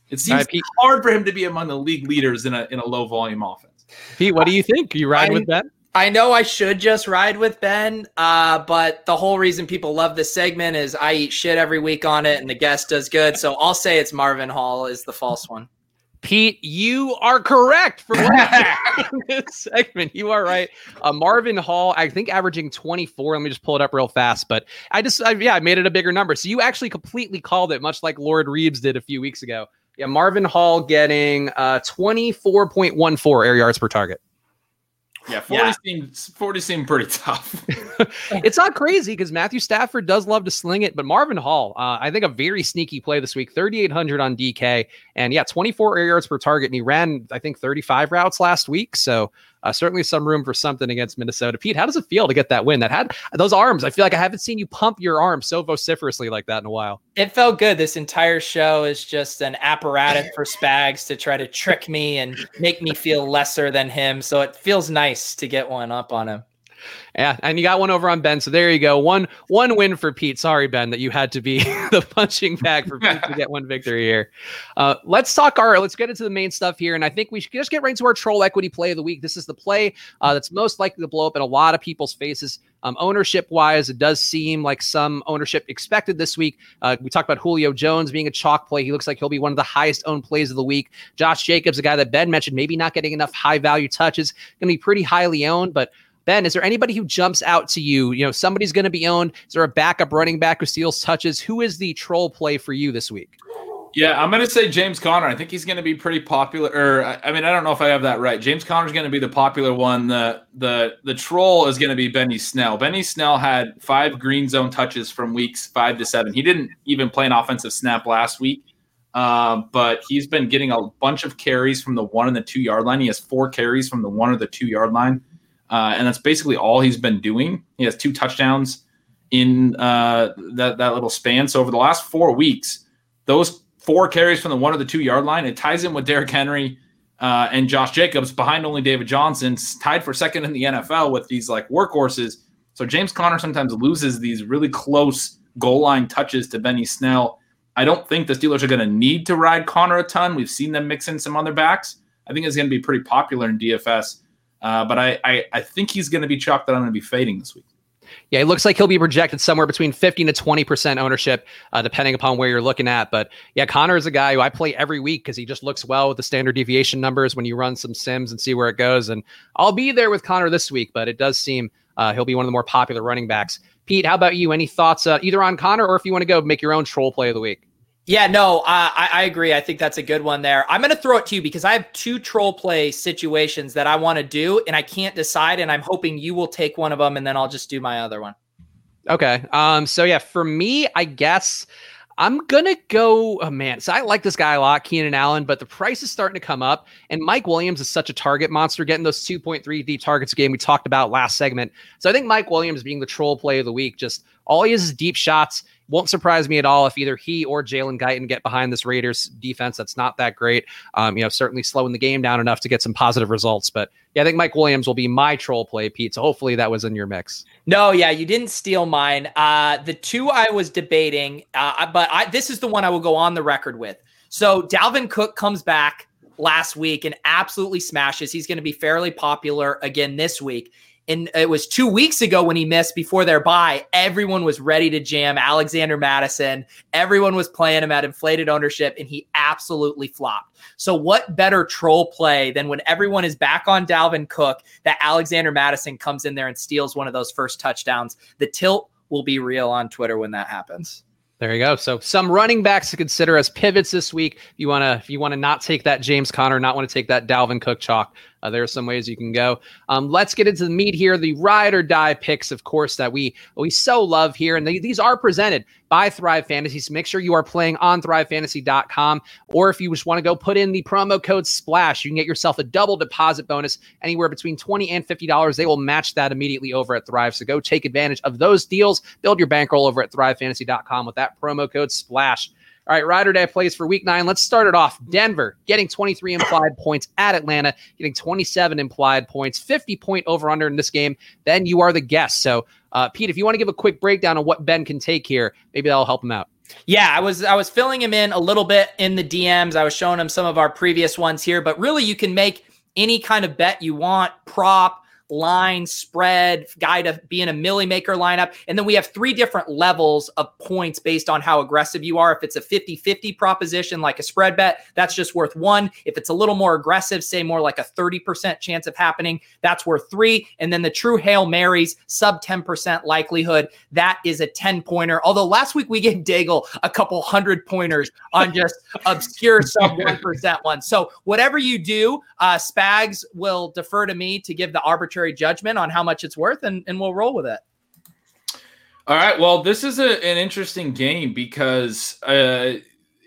It seems right, hard for him to be among the league leaders in a in a low volume offense. Pete, what do you think? You ride I, with Ben? I know I should just ride with Ben, uh, but the whole reason people love this segment is I eat shit every week on it, and the guest does good. So I'll say it's Marvin Hall is the false one. Pete, you are correct for this segment. You are right. Uh, Marvin Hall, I think averaging 24. Let me just pull it up real fast. But I just, I, yeah, I made it a bigger number. So you actually completely called it, much like Lord Reeves did a few weeks ago. Yeah, Marvin Hall getting uh, 24.14 air yards per target. Yeah, 40 yeah. seemed 40 seemed pretty tough. it's not crazy because Matthew Stafford does love to sling it, but Marvin Hall, uh, I think a very sneaky play this week, 3,800 on DK, and yeah, 24 air yards per target, and he ran I think 35 routes last week. So uh, certainly some room for something against Minnesota. Pete, how does it feel to get that win? That had those arms. I feel like I haven't seen you pump your arms so vociferously like that in a while. It felt good. This entire show is just an apparatus for Spags to try to trick me and make me feel lesser than him. So it feels nice to get one up on him. Yeah, and you got one over on Ben. So there you go. One one win for Pete. Sorry, Ben, that you had to be the punching bag for Pete to get one victory here. Uh, let's talk our. Let's get into the main stuff here, and I think we should just get right into our troll equity play of the week. This is the play uh, that's most likely to blow up in a lot of people's faces. Um, ownership wise, it does seem like some ownership expected this week. Uh, we talked about Julio Jones being a chalk play. He looks like he'll be one of the highest owned plays of the week. Josh Jacobs, a guy that Ben mentioned, maybe not getting enough high value touches, going to be pretty highly owned, but Ben, is there anybody who jumps out to you? You know, somebody's going to be owned. Is there a backup running back who steals touches? Who is the troll play for you this week? Yeah, I'm going to say James Conner. I think he's going to be pretty popular. Or I mean, I don't know if I have that right. James Conner is going to be the popular one. The the the troll is going to be Benny Snell. Benny Snell had five green zone touches from weeks five to seven. He didn't even play an offensive snap last week, uh, but he's been getting a bunch of carries from the one and the two yard line. He has four carries from the one or the two yard line uh, and that's basically all he's been doing. He has two touchdowns in uh, that that little span. So over the last four weeks, those four carries from the one or the two yard line, it ties in with Derrick Henry uh, and Josh Jacobs behind only David Johnson, tied for second in the NFL with these like workhorses. So James Conner sometimes loses these really close goal line touches to Benny Snell. I don't think the Steelers are going to need to ride Conner a ton. We've seen them mix in some other backs. I think it's going to be pretty popular in DFS. Uh, but I, I, I think he's going to be chalk that I'm going to be fading this week. Yeah, it looks like he'll be projected somewhere between 15 to 20% ownership, uh, depending upon where you're looking at. But yeah, Connor is a guy who I play every week because he just looks well with the standard deviation numbers when you run some sims and see where it goes. And I'll be there with Connor this week, but it does seem uh, he'll be one of the more popular running backs. Pete, how about you? Any thoughts uh, either on Connor or if you want to go make your own troll play of the week? Yeah, no, uh, I, I agree. I think that's a good one there. I'm going to throw it to you because I have two troll play situations that I want to do, and I can't decide. And I'm hoping you will take one of them, and then I'll just do my other one. Okay. Um. So yeah, for me, I guess I'm gonna go. Oh man, so I like this guy a lot, Keenan Allen, but the price is starting to come up. And Mike Williams is such a target monster, getting those 2.3 deep targets a game we talked about last segment. So I think Mike Williams being the troll play of the week, just all he is is deep shots. Won't surprise me at all if either he or Jalen Guyton get behind this Raiders defense that's not that great. Um, you know, certainly slowing the game down enough to get some positive results. But yeah, I think Mike Williams will be my troll play, Pete. So hopefully that was in your mix. No, yeah, you didn't steal mine. Uh, the two I was debating, uh, but I, this is the one I will go on the record with. So Dalvin Cook comes back last week and absolutely smashes. He's going to be fairly popular again this week and it was two weeks ago when he missed before their bye. Everyone was ready to jam Alexander Mattison. Everyone was playing him at inflated ownership, and he absolutely flopped. So, what better troll play than when everyone is back on Dalvin Cook that Alexander Mattison comes in there and steals one of those first touchdowns? The tilt will be real on Twitter when that happens. There you go. So some running backs to consider as pivots this week. If you want to, if you want to not take that James Conner, not want to take that Dalvin Cook chalk, uh, there are some ways you can go. Um, let's get into the meat here. The ride or die picks, of course, that we we so love here, and they, these are presented by Thrive Fantasy. So make sure you are playing on ThriveFantasy.com, or if you just want to go put in the promo code Splash, you can get yourself a double deposit bonus anywhere between twenty and fifty dollars. They will match that immediately over at Thrive. So go take advantage of those deals. Build your bankroll over at ThriveFantasy.com with that promo code Splash. All right, Rider Day plays for week nine. Let's start it off. Denver getting 23 implied points at Atlanta, getting 27 implied points, 50 point over under in this game. Then you are the guest. So, uh, Pete, if you want to give a quick breakdown of what Ben can take here, maybe that'll help him out. Yeah, I was I was filling him in a little bit in the DMs. I was showing him some of our previous ones here, but really you can make any kind of bet you want, prop, line, spread, guy to be in a milli maker lineup. And then we have three different levels of points based on how aggressive you are. If it's a 50 50 proposition, like a spread bet, that's just worth one. If it's a little more aggressive, say more like a 30% chance of happening, that's worth three. And then the true Hail Marys, sub 10% likelihood, that is a 10 pointer. Although last week we gave Daigle a couple hundred pointers on just obscure sub 1% ones. So whatever you do, uh, Spags will defer to me to give the arbitrary arbitrary judgment on how much it's worth, and, and we'll roll with it. All right. Well, this is a, an interesting game because uh,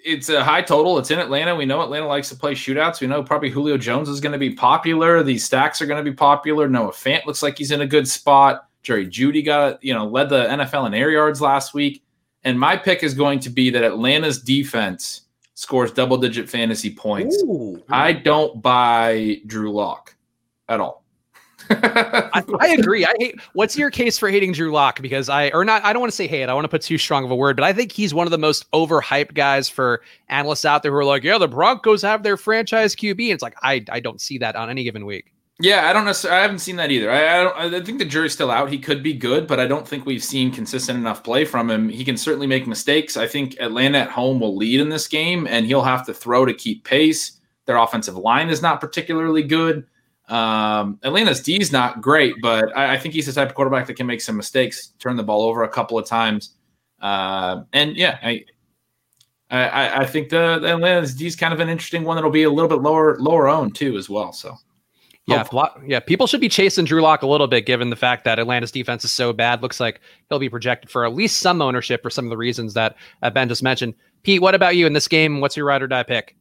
it's a high total. It's in Atlanta. We know Atlanta likes to play shootouts. We know probably Julio Jones is going to be popular. These stacks are going to be popular. Noah Fant looks like he's in a good spot. Jerry Jeudy got you know led the NFL in air yards last week. And my pick is going to be that Atlanta's defense scores double digit fantasy points. Ooh. I don't buy Drew Lock at all. I, I, agree. I hate. What's your case for hating Drew Lock? Because I, or not, I don't want to say hate. I want to put too strong of a word, but I think he's one of the most overhyped guys for analysts out there who are like, yeah, the Broncos have their franchise QB. And it's like, I, I don't see that on any given week. Yeah, I don't necessarily. I haven't seen that either. I, I, don't. I think the jury's still out. He could be good, but I don't think we've seen consistent enough play from him. He can certainly make mistakes. I think Atlanta at home will lead in this game, and he'll have to throw to keep pace. Their offensive line is not particularly good. Um, Atlanta's D is not great, but I, I, think he's the type of quarterback that can make some mistakes, turn the ball over a couple of times. Uh, and yeah, I, I, I think the, the Atlanta's D is kind of an interesting one that'll be a little bit lower lower owned too as well. So. Yeah, yeah. People should be chasing Drew Lock a little bit, given the fact that Atlanta's defense is so bad. Looks like he'll be projected for at least some ownership for some of the reasons that uh, Ben just mentioned. Pete, what about you in this game? What's your ride or die pick?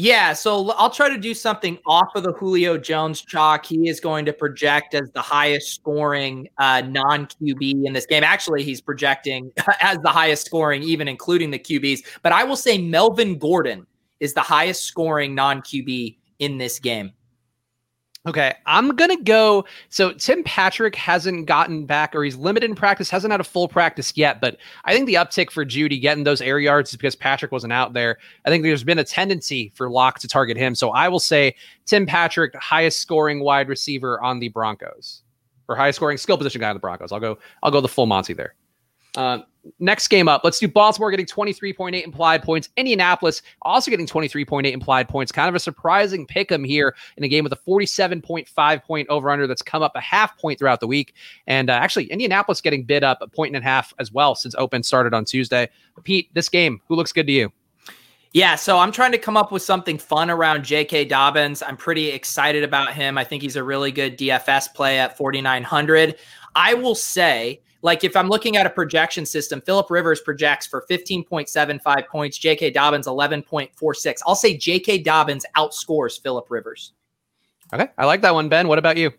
Yeah, so I'll try to do something off of the Julio Jones chalk. He is going to project as the highest scoring uh, non QB in this game. Actually, he's projecting as the highest scoring, even including the QBs. But I will say Melvin Gordon is the highest scoring non QB in this game. Okay, I'm gonna go. So Tim Patrick hasn't gotten back, or he's limited in practice, hasn't had a full practice yet. But I think the uptick for Jeudy getting those air yards is because Patrick wasn't out there. I think there's been a tendency for Lock to target him. So I will say Tim Patrick, highest scoring wide receiver on the Broncos, or highest scoring skill position guy on the Broncos. I'll go. I'll go the full Monty there. Uh, next game up, let's do Baltimore getting 23.8 implied points. Indianapolis also getting 23.8 implied points. Kind of a surprising pick 'em here in a game with a 47.5 point over under that's come up a half point throughout the week. And uh, actually, Indianapolis getting bid up a point and a half as well since open started on Tuesday. Pete, this game, who looks good to you? Yeah, so I'm trying to come up with something fun around J.K. Dobbins. I'm pretty excited about him. I think he's a really good DFS play at 4,900. I will say like if I'm looking at a projection system, Philip Rivers projects for 15.75 points, J.K. Dobbins 11.46. I'll say J.K. Dobbins outscores Philip Rivers. Okay, I like that one, Ben. What about you?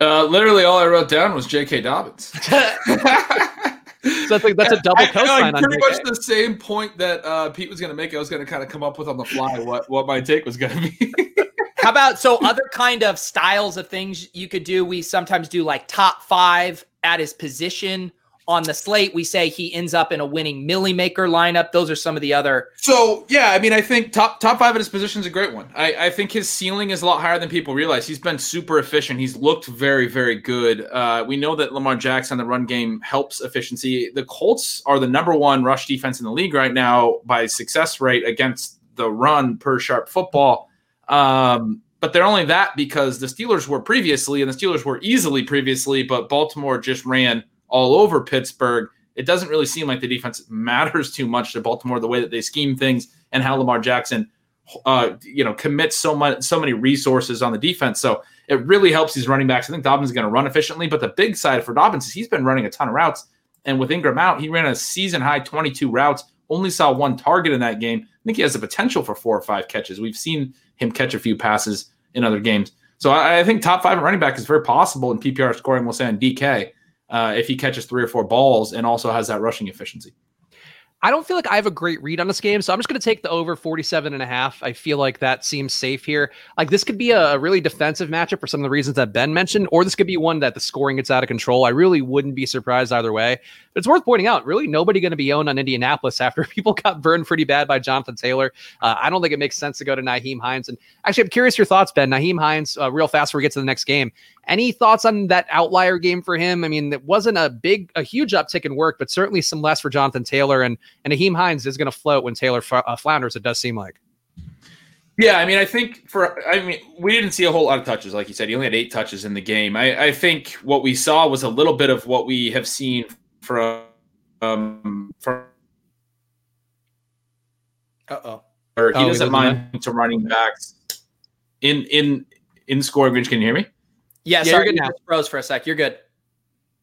Uh, literally, all I wrote down was J.K. Dobbins. so that's, like, that's a double cosign on pretty much the same point that uh, Pete was going to make. I was going to kind of come up with on the fly what what my take was going to be. How about so other kind of styles of things you could do? We sometimes do like top five at his position on the slate. We say he ends up in a winning millie Maker lineup. Those are some of the other. So yeah, I mean, I think top top five at his position is a great one. I, I think his ceiling is a lot higher than people realize. He's been super efficient. He's looked very very good. Uh, we know that Lamar Jackson, the run game, helps efficiency. The Colts are the number one rush defense in the league right now by success rate against the run per sharp football. Um, but they're only that because the Steelers were previously, and the Steelers were easily previously, but Baltimore just ran all over Pittsburgh. It doesn't really seem like the defense matters too much to Baltimore, the way that they scheme things and how Lamar Jackson, uh, you know, commits so much, so many resources on the defense. So it really helps these running backs. I think Dobbins is going to run efficiently, but the big side for Dobbins is he's been running a ton of routes. And with Ingram out, he ran a season high 22 routes, only saw one target in that game. I think he has the potential for four or five catches. We've seen him catch a few passes in other games. So I, I think top five running back is very possible in PPR scoring. We'll say on DK uh, if he catches three or four balls and also has that rushing efficiency. I don't feel like I have a great read on this game, so I'm just going to take the over 47 and a half. I feel like that seems safe here. Like this could be a really defensive matchup for some of the reasons that Ben mentioned, or this could be one that the scoring gets out of control. I really wouldn't be surprised either way. But it's worth pointing out, really nobody going to be owned on Indianapolis after people got burned pretty bad by Jonathan Taylor. Uh, I don't think it makes sense to go to Nyheim Hines. And actually, I'm curious your thoughts, Ben. Nyheim Hines, uh, real fast before we get to the next game. Any thoughts on that outlier game for him? I mean, it wasn't a big, a huge uptick in work, but certainly some less for Jonathan Taylor. And and Nyheim Hines is going to float when Taylor f- uh, flounders. It does seem like. Yeah, I mean, I think for I mean, we didn't see a whole lot of touches, like you said. He only had eight touches in the game. I, I think what we saw was a little bit of what we have seen from um from. Uh oh. Or he oh, doesn't mind to running backs in in in scoring range. Can you hear me? Yeah, yeah sorry, you're good now. Froze for a sec. You're good.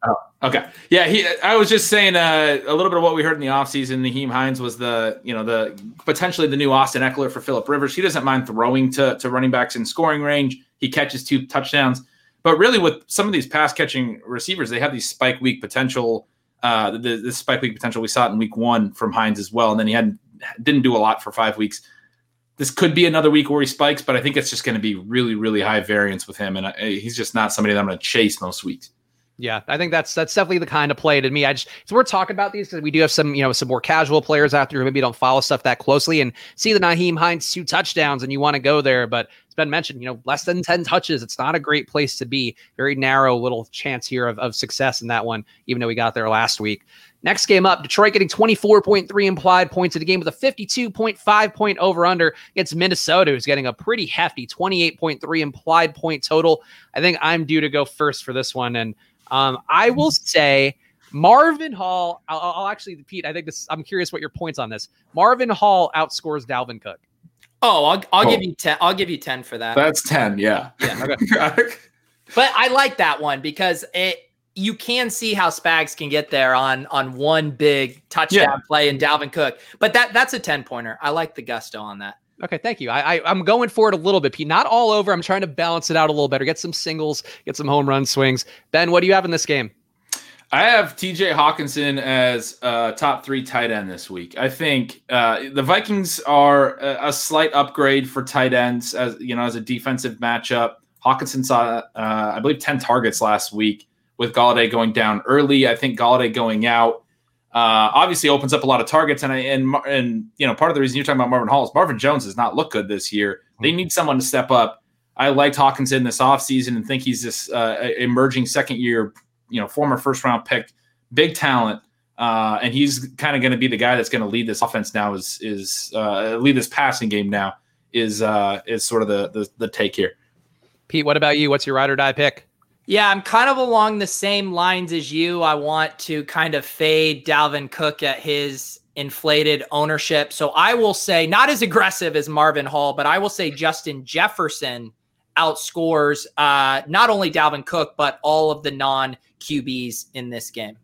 Oh, okay. Yeah, he. I was just saying uh, a little bit of what we heard in the offseason. Nyheim Hines was the, you know, the potentially the new Austin Ekeler for Philip Rivers. He doesn't mind throwing to, to running backs in scoring range. He catches two touchdowns. But really, with some of these pass catching receivers, they have these spike week potential. Uh, the, the spike week potential we saw it in week one from Hines as well, and then he had didn't do a lot for five weeks this could be another week where he spikes, but I think it's just going to be really, really high variance with him, and I, he's just not somebody that I'm going to chase most weeks. Yeah, I think that's that's definitely the kind of play to me. I just so we're talking about these because we do have some you know some more casual players out there who maybe don't follow stuff that closely and see the Nyheim Hines two touchdowns and you want to go there, but it's been mentioned you know less than ten touches. It's not a great place to be. Very narrow little chance here of, of success in that one, even though we got there last week. Next game up, Detroit getting 24.3 implied points in the game with a 52.5 point over under against Minnesota, who's getting a pretty hefty 28.3 implied point total. I think I'm due to go first for this one. And um, I will say Marvin Hall, I'll, I'll, actually, Pete, I think this, I'm curious what your points on this. Marvin Hall outscores Dalvin Cook. Oh, I'll, I'll oh. give you 10. I'll give you 10 for that. That's 10. Yeah. Yeah. Okay. but I like that one because it, you can see how Spags can get there on on one big touchdown yeah. play in Dalvin Cook. But that that's a 10 pointer. I like the gusto on that. Okay, thank you. I, I am going for it a little bit, Pete. Not all over. I'm trying to balance it out a little better. Get some singles, get some home run swings. Ben, what do you have in this game? I have TJ Hockenson as a top three tight end this week. I think uh, the Vikings are a, a, slight upgrade for tight ends as you know as a defensive matchup. Hockenson saw, uh, I believe, ten targets last week with Golladay going down early. I think Golladay going out uh, obviously opens up a lot of targets. And I, and and you know part of the reason you're talking about Marvin Hall is Marvin Jones does not look good this year. They need someone to step up. I liked Hockenson this offseason and think he's this uh, emerging second year, you know, former first round pick, big talent. Uh, and he's kind of going to be the guy that's going to lead this offense now. Is is uh, lead this passing game now? Is uh, is sort of the, the the take here. Pete, what about you? What's your ride or die pick? Yeah, I'm kind of along the same lines as you. I want to kind of fade Dalvin Cook at his inflated ownership. So I will say, not as aggressive as Marvin Hall, but I will say Justin Jefferson outscores uh, not only Dalvin Cook, but all of the non QBs in this game.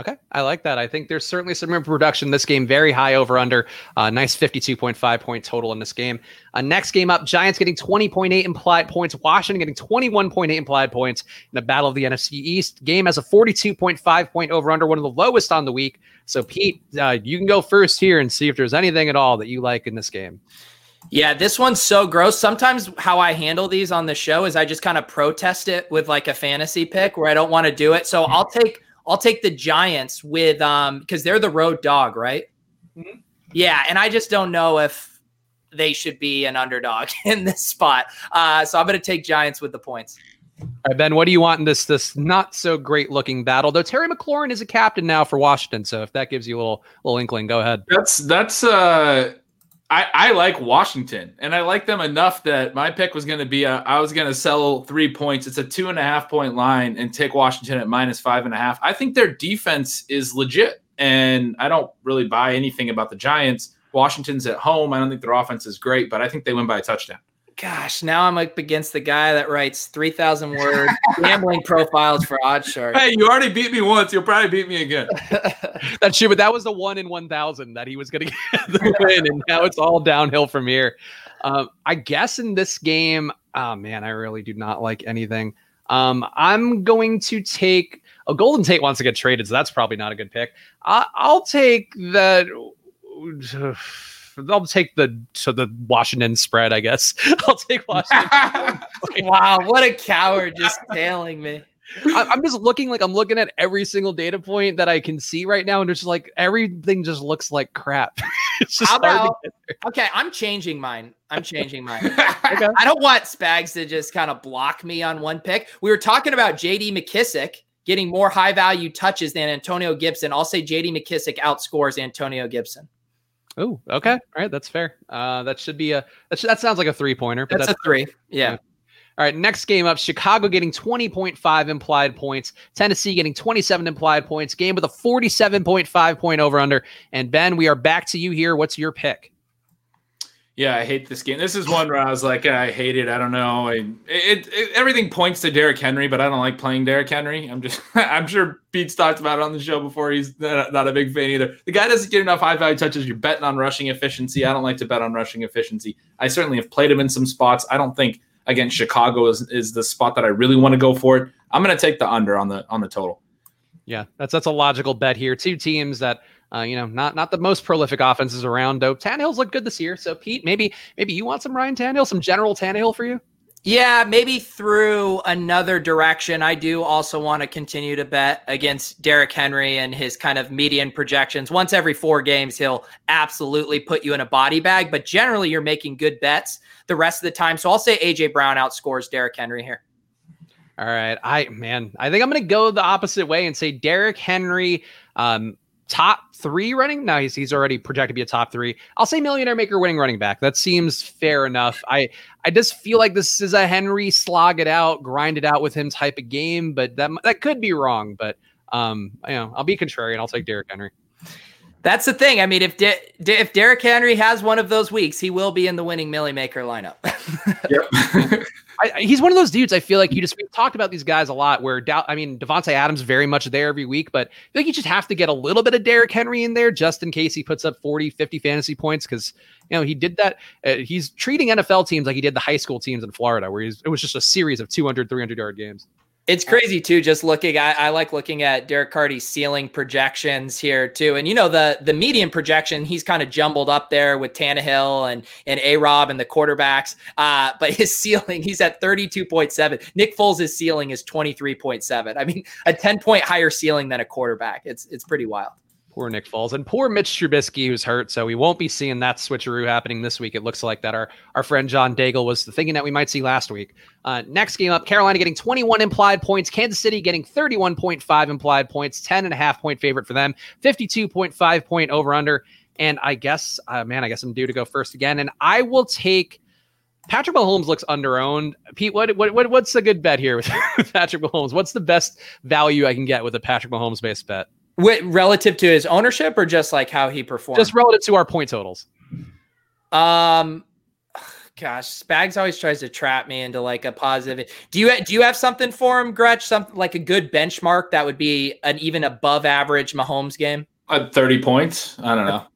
Okay, I like that. I think there's certainly some room for production this game. Very high over under. Uh, nice 52.5 point total in this game. Uh, next game up, Giants getting 20.8 implied points. Washington getting 21.8 implied points in the battle of the NFC East. Game has a 42.5 point over under, one of the lowest on the week. So, Pete, uh, you can go first here and see if there's anything at all that you like in this game. Yeah, this one's so gross. Sometimes how I handle these on the show is I just kind of protest it with like a fantasy pick where I don't want to do it. So I'll take I'll take the Giants with um because they're the road dog, right? Mm-hmm. Yeah, and I just don't know if they should be an underdog in this spot. Uh, so I'm going to take Giants with the points. All right, Ben, what do you want in this this not so great looking battle? Though Terry McLaurin is a captain now for Washington, so if that gives you a little little inkling, go ahead. That's that's uh I, I like Washington and I like them enough that my pick was going to be a, I was going to sell three points. It's a two and a half point line and take Washington at minus five and a half. I think their defense is legit and I don't really buy anything about the Giants. Washington's at home. I don't think their offense is great, but I think they win by a touchdown. Gosh, now I'm up against the guy that writes 3,000 word gambling profiles for OddsShark. Hey, you already beat me once. You'll probably beat me again. That's true, but that was the one in 1,000 that he was going to get the win, and now it's all downhill from here. Um, I guess in this game, oh man, I really do not like anything. Um, I'm going to take. Oh, Golden Tate wants to get traded, so that's probably not a good pick. I, I'll take that. I'll take the so the Washington spread, I guess. I'll take Washington. wow, what a coward just tailing me. I, am just looking like I'm looking at every single data point that I can see right now, and it's just like everything just looks like crap. it's just How about, okay, I'm changing mine. I'm changing mine. okay. I don't want Spags to just kind of block me on one pick. We were talking about JD McKissic getting more high value touches than Antonio Gibson. I'll say JD McKissic outscores Antonio Gibson. Oh, okay. All right, that's fair. Uh, that should be a that, should, that sounds like a three pointer. That's, that's, a three. Yeah. yeah. All right, next game up Chicago getting 20.5 implied points, Tennessee getting 27 implied points, game with a 47.5 point over under. And Ben, we are back to you here. What's your pick? Yeah, I hate this game. This is one where I was like, I hate it. I don't know. I, it, it, everything points to Derrick Henry, but I don't like playing Derrick Henry. I'm just, I'm sure Pete's talked about it on the show before. He's not, not a big fan either. The guy doesn't get enough high value touches. You're betting on rushing efficiency. I don't like to bet on rushing efficiency. I certainly have played him in some spots. I don't think against Chicago is, is the spot that I really want to go for it. I'm going to take the under on the on the total. Yeah, that's that's a logical bet here. Two teams that uh, you know, not not the most prolific offenses around. Though Tannehill's looked good this year. So Pete, maybe maybe you want some Ryan Tannehill, some general Tannehill for you. Yeah, maybe through another direction. I do also want to continue to bet against Derrick Henry and his kind of median projections. Once every four games, he'll absolutely put you in a body bag, but generally you're making good bets the rest of the time. So I'll say AJ Brown outscores Derrick Henry here. All right. I man, I think I'm gonna go the opposite way and say Derrick Henry um top three running. Now he's he's already projected to be a top three. I'll say millionaire maker winning running back. That seems fair enough. I I just feel like this is a Henry slog it out, grind it out with him type of game, but that that could be wrong. But um, you know, I'll be contrarian. I'll take Derrick Henry. That's the thing. I mean, if De- De- if Derrick Henry has one of those weeks, he will be in the winning Millie Maker lineup. yep. I, he's one of those dudes. I feel like you just we've talked about these guys a lot. Where Dow, I mean, Davante Adams very much there every week, but I feel like you just have to get a little bit of Derrick Henry in there just in case he puts up 40, 50 fantasy points because you know he did that. Uh, he's treating NFL teams like he did the high school teams in Florida, where it was just a series of 200, 300 yard games. It's crazy too. Just looking, I, I, like looking at Derek Carty's ceiling projections here too. And you know the the median projection, he's kind of jumbled up there with Tannehill and and A Rob and the quarterbacks. Uh, but his ceiling, he's at thirty two point seven. Nick Foles' ceiling is twenty three point seven. I mean, a ten point higher ceiling than a quarterback. It's it's pretty wild. Poor Nick Foles and poor Mitch Trubisky, who's hurt. So we won't be seeing that switcheroo happening this week. It looks like that our, our friend John Daigle was thinking that we might see last week. Uh, next game up, Carolina getting 21 implied points, Kansas City getting 31.5 implied points, 10 and a half point favorite for them, 52.5 point over under. And I guess, uh, man, I guess I'm due to go first again. And I will take Patrick Mahomes looks underowned. Pete, what, what, what what's a good bet here with Patrick Mahomes? What's the best value I can get with a Patrick Mahomes based bet? Relative to his ownership or just like how he performed? Just relative to our point totals. Um, Gosh, Spags always tries to trap me into like a positive. Do you do you have something for him, Gretch? Something like a good benchmark that would be an even above average Mahomes game? At 30 points. I don't know.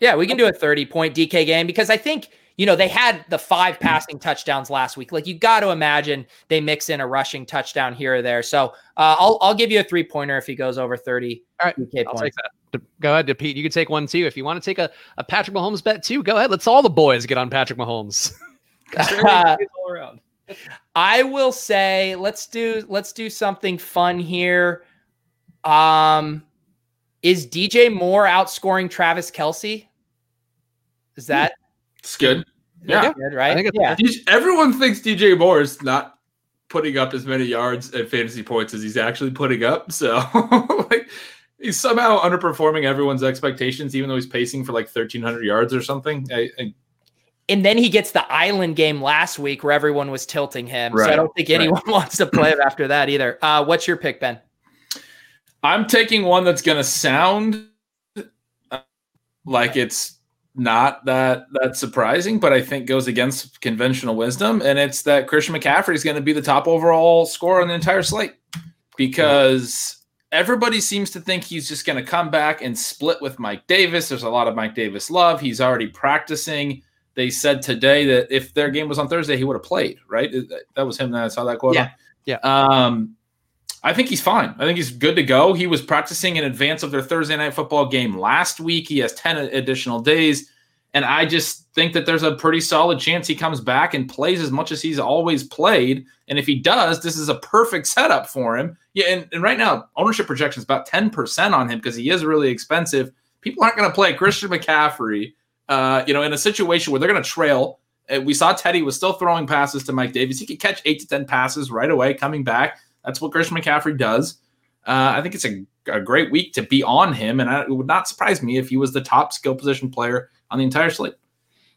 Yeah, we can do a 30 point DK game because I think, you know, they had the five passing touchdowns last week. Like you got to imagine they mix in a rushing touchdown here or there. So uh, I'll, I'll give you a three pointer if he goes over 30 All right, DK I'll points. Go ahead, Pete. You can take one too. If you want to take a, a Patrick Mahomes bet too, go ahead. Let's all the boys get on Patrick Mahomes. all around. I will say let's do let's do something fun here. Um is DJ Moore outscoring Travis Kelce? Is hmm. That? It's good. Yeah, good, right? yeah. Everyone thinks DJ Moore is not putting up as many yards and fantasy points as he's actually putting up. So, like, he's somehow underperforming everyone's expectations, even though he's pacing for like 1,300 yards or something. I, I, and then he gets the island game last week where everyone was tilting him. Right, so I don't think anyone right. wants to play him after that either. Uh, what's your pick, Ben? I'm taking one that's going to sound uh, like it's not that that surprising, but I think goes against conventional wisdom, and it's that Christian McCaffrey is going to be the top overall scorer on the entire slate because everybody seems to think he's just going to come back and split with Mike Davis. There's a lot of Mike Davis love. He's already practicing. They said today that if their game was on Thursday, he would have played. Right? That was him that I saw that quote. Yeah. On. Yeah. Um, I think he's fine. I think he's good to go. He was practicing in advance of their Thursday night football game last week. He has 10 additional days. And I just think that there's a pretty solid chance he comes back and plays as much as he's always played. And if he does, this is a perfect setup for him. Yeah. And, and right now, ownership projection is about 10% on him because he is really expensive. People aren't going to play Christian McCaffrey, uh, you know, in a situation where they're going to trail. Uh, we saw Teddy was still throwing passes to Mike Davis. He could catch eight to 10 passes right away coming back. That's what Christian McCaffrey does. Uh, I think it's a, a, great week to be on him, and I, it would not surprise me if he was the top skill position player on the entire slate.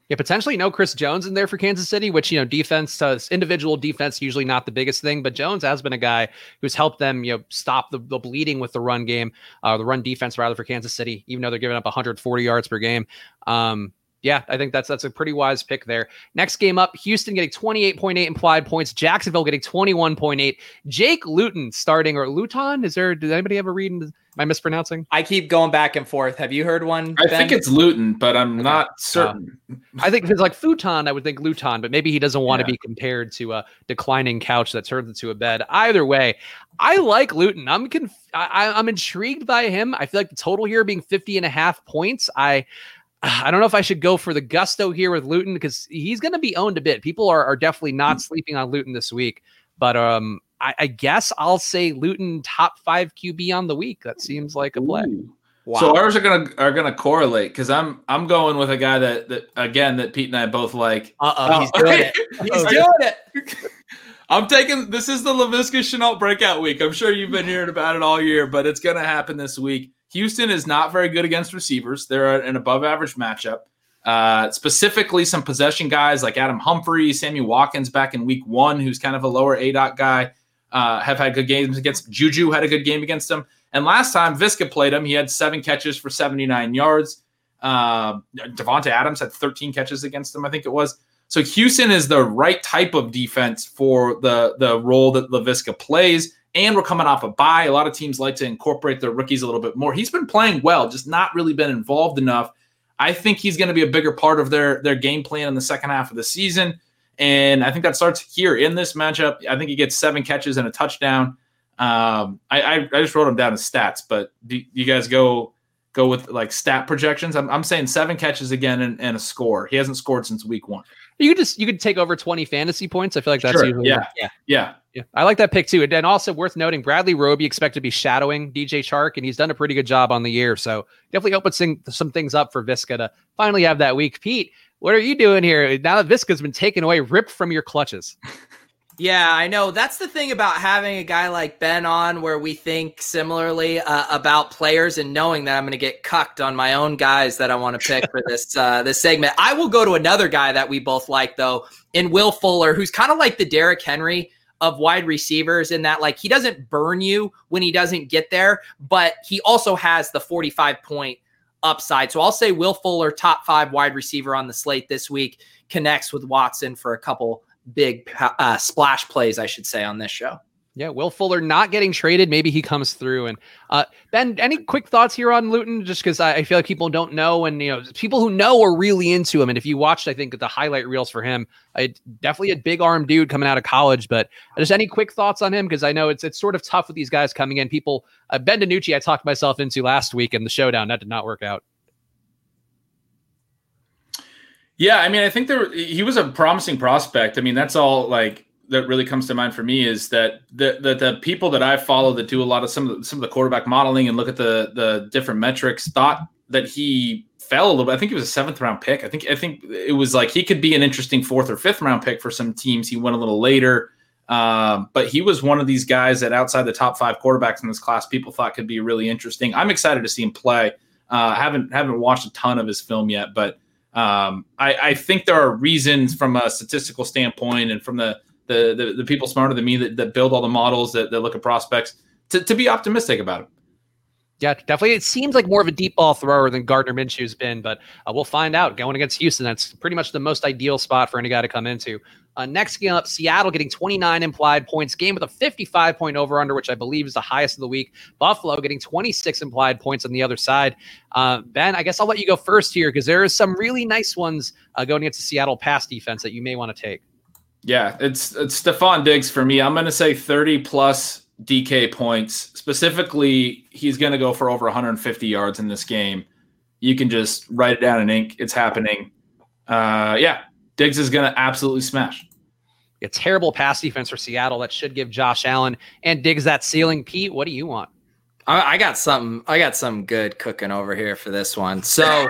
Yeah, potentially no Chris Jones in there for Kansas City, which you know defense, uh, individual defense, usually not the biggest thing, but Jones has been a guy who's helped them, you know, stop the, the bleeding with the run game, uh, the run defense rather for Kansas City, even though they're giving up 140 yards per game. Um, yeah, I think that's that's a pretty wise pick there. Next game up, Houston getting 28.8 implied points, Jacksonville getting 21.8. Jake Luton starting or Luton? Is there did anybody ever read? Am I mispronouncing? I keep going back and forth. Have you heard one? I ben? think it's Luton, but I'm okay. not certain. Um, I think if it's like futon, I would think Luton, but maybe he doesn't want yeah. to be compared to a declining couch that turns into a bed. Either way, I like Luton. I'm conf- I, I'm intrigued by him. I feel like the total here being 50 and a half points. I I don't know if I should go for the gusto here with Luton because he's going to be owned a bit. People are, are definitely not mm. sleeping on Luton this week, but um, I, I, guess I'll say Luton top five QB on the week. That seems like a play. Wow. So ours are gonna are gonna correlate because I'm I'm going with a guy that that again that Pete and I both like. Uh oh, he's doing it. He's doing it. I'm taking this is the Laviska Shenault breakout week. I'm sure you've been hearing about it all year, but it's gonna happen this week. Houston is not very good against receivers. They're an above average matchup. Uh, specifically, some possession guys like Adam Humphrey, Sammy Watkins back in week one, who's kind of a lower A dot guy, uh, have had good games against Juju, had a good game against him. And last time Viska played him, he had seven catches for 79 yards. Uh, Davante Adams had 13 catches against him, I think it was. So Houston is the right type of defense for the the role that Laviska plays and we're coming off a bye. A lot of teams like to incorporate their rookies a little bit more. He's been playing well, just not really been involved enough. I think he's going to be a bigger part of their their game plan in the second half of the season, and I think that starts here in this matchup. I think he gets seven catches and a touchdown. Um, I, I, I just wrote him down as stats, but do you guys go go with like stat projections? I'm, I'm saying seven catches again and, and a score. He hasn't scored since week one. You could just you could take over 20 fantasy points. I feel like that's sure. usually yeah. yeah. Yeah. Yeah. I like that pick too. And also worth noting, Bradley Roby expect to be shadowing DJ Chark, and he's done a pretty good job on the year. So definitely opens some things up for Viska to finally have that week. Pete, what are you doing here now that Viska's been taken away, ripped from your clutches? Yeah, I know. That's the thing about having a guy like Ben on where we think similarly uh, about players and knowing that I'm going to get cucked on my own guys that I want to pick for this uh, this segment. I will go to another guy that we both like though, in Will Fuller, who's kind of like the Derrick Henry of wide receivers in that like he doesn't burn you when he doesn't get there, but he also has the 45 point upside. So I'll say Will Fuller, top five wide receiver on the slate this week, connects with Watson for a couple big uh, splash plays, I should say, on this show. Yeah, Will Fuller not getting traded. Maybe he comes through. And uh, Ben, any quick thoughts here on Luton? Just because I, I, feel like people don't know, and you know, people who know are really into him. And if you watched, I think the highlight reels for him, I definitely a big arm dude coming out of college. But just any quick thoughts on him? Because I know it's it's sort of tough with these guys coming in. People, uh, Ben DiNucci, I talked myself into last week in the showdown. That did not work out. Yeah, I mean, I think there he was a promising prospect. I mean, that's all like that really comes to mind for me is that the, the the people that I follow that do a lot of some of the, some of the quarterback modeling and look at the the different metrics thought that he fell a little bit. I think it was a seventh round pick. I think I think it was like he could be an interesting fourth or fifth round pick for some teams. He went a little later, um, but he was one of these guys that outside the top five quarterbacks in this class, people thought could be really interesting. I'm excited to see him play. Uh, haven't haven't watched a ton of his film yet, but um, I, I think there are reasons from a statistical standpoint and from the the, the, the people smarter than me that, that build all the models that, that look at prospects to, to be optimistic about it. Yeah, definitely. It seems like more of a deep ball thrower than Gardner Minshew's been, but uh, we'll find out. Going against Houston, that's pretty much the most ideal spot for any guy to come into. Uh, next game up, Seattle getting 29 implied points. Game with a 55 point over under, which I believe is the highest of the week. Buffalo getting 26 implied points on the other side. Uh, ben, I guess I'll let you go first here because there are some really nice ones uh, going against the Seattle pass defense that you may want to take. Yeah, it's it's Stefon Diggs for me. I'm going to say 30 plus DK points. Specifically, he's going to go for over 150 yards in this game. You can just write it down in ink. It's happening. Uh, yeah, Diggs is going to absolutely smash. A terrible pass defense for Seattle that should give Josh Allen and Diggs that ceiling. Pete, what do you want? I, I got something. I got some good cooking over here for this one. So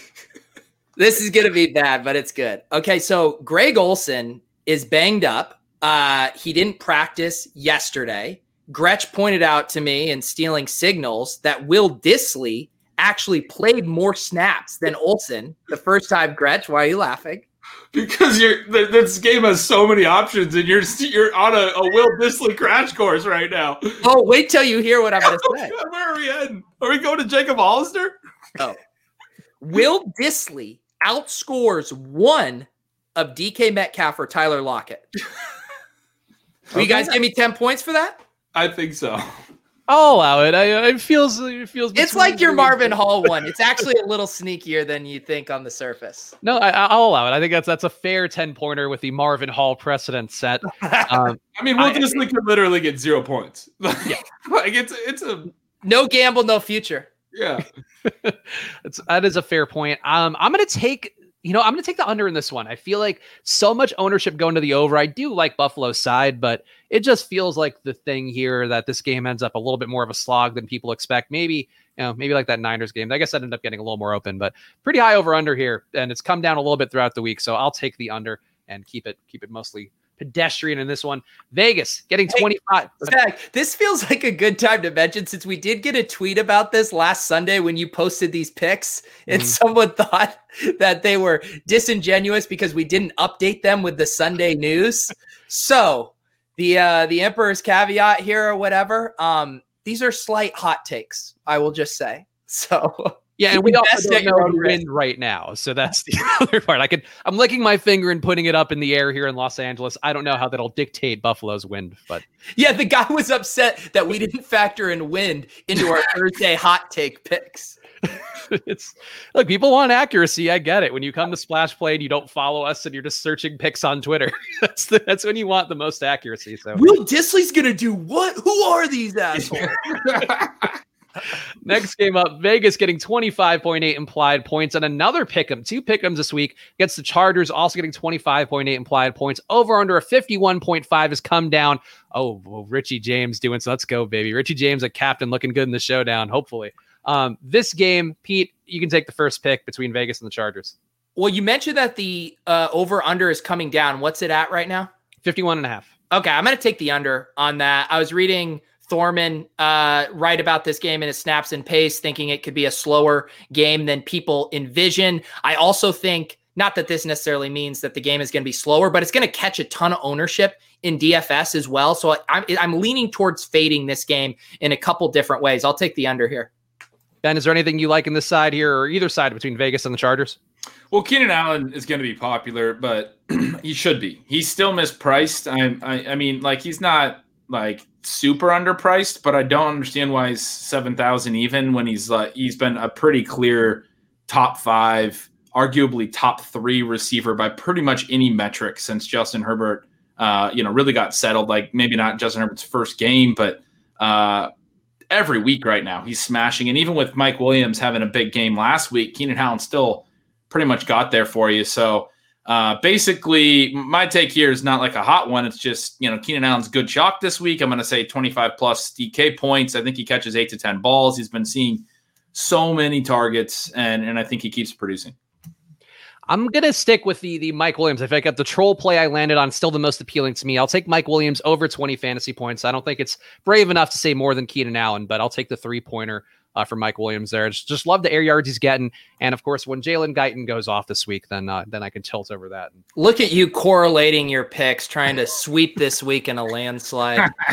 this is going to be bad, but it's good. Okay, so Greg Olsen is banged up. Uh, he didn't practice yesterday. Gretch pointed out to me in stealing signals that Will Dissly actually played more snaps than Olsen the first time. Gretch, why are you laughing? Because you're this game has so many options, and you're you're on a, a Will Dissly crash course right now. Oh, wait till you hear what I'm going to say. Where are we heading? Are we going to Jacob Hollister? Oh, Will Dissly outscores one of DK Metcalf or Tyler Lockett. Will you guys give me 10 points for that? I think so. I'll allow it. I, it feels it feels. It's like your Marvin Hall one. It's actually a little sneakier than you think on the surface. No, I, will allow it. I think that's that's a fair ten pointer with the Marvin Hall precedent set. Um, I mean, Will Dissly could literally get zero points. yeah, like it's it's a no gamble, no future. Yeah, it's that is a fair point. Um, I'm gonna take you know, I'm going to take the under in this one. I feel like so much ownership going to the over. I do like Buffalo's side, but it just feels like the thing here that this game ends up a little bit more of a slog than people expect. Maybe, you know, maybe like that Niners game. I guess that ended up getting a little more open, but pretty high over under here, and it's come down a little bit throughout the week. So I'll take the under and keep it keep it mostly pedestrian in this one. Vegas getting 25. Zach, this feels like a good time to mention since we did get a tweet about this last Sunday when you posted these picks, and mm-hmm. someone thought that they were disingenuous because we didn't update them with the Sunday news. so the uh the emperor's caveat here or whatever. Um, these are slight hot takes, I will just say. So yeah, and we also don't know who win right now, so that's the other part. I could, I'm licking my finger and putting it up in the air here in Los Angeles. I don't know how that'll dictate Buffalo's wind, but yeah, the guy was upset that we didn't factor in wind into our Thursday hot take picks. it's like people want accuracy. I get it. When you come to Splash Play and you don't follow us and you're just searching picks on Twitter, that's the, that's when you want the most accuracy. So Will Dissly's gonna do what? Who are these assholes? Next game up, Vegas getting 25.8 implied points and another pick 'em, two pick 'ems this week against the Chargers, also getting 25.8 implied points. Over under a 51.5 has come down. Oh, well, Richie James doing so. Let's go, baby. Richie James, a captain, looking good in the showdown, hopefully. Um, this game, Pete, you can take the first pick between Vegas and the Chargers. Well, you mentioned that the uh, over under is coming down. What's it at right now? 51 and a half. Okay, I'm going to take the under on that. I was reading Thorman uh, right about this game in his snaps and pace, thinking it could be a slower game than people envision. I also think not that this necessarily means that the game is going to be slower, but it's going to catch a ton of ownership in DFS as well. So I'm, I'm leaning towards fading this game in a couple different ways. I'll take the under here. Ben, is there anything you like in this side here or either side between Vegas and the Chargers? Well, Keenan Allen is going to be popular, but he should be. He's still mispriced. I, I, I mean, like he's not like super underpriced, but I don't understand why he's seven thousand even when he's like he's been a pretty clear top five, arguably top three receiver by pretty much any metric since Justin Herbert, uh, you know, really got settled. Like maybe not Justin Herbert's first game, but uh, every week right now he's smashing. And even with Mike Williams having a big game last week, Keenan Allen still pretty much got there for you. So uh, basically, my take here is not like a hot one. It's just, you know, Keenan Allen's good chalk this week. I'm going to say 25 plus DK points. I think he catches eight to 10 balls. He's been seeing so many targets, and, and I think he keeps producing. I'm gonna stick with the the Mike Williams. I think the troll play I landed on still the most appealing to me. I'll take Mike Williams over 20 fantasy points. I don't think it's brave enough to say more than Keenan Allen, but I'll take the three pointer uh, for Mike Williams there. Just, just love the air yards he's getting, and of course, when Jalen Guyton goes off this week, then uh, then I can tilt over that. Look at you correlating your picks, trying to sweep this week in a landslide.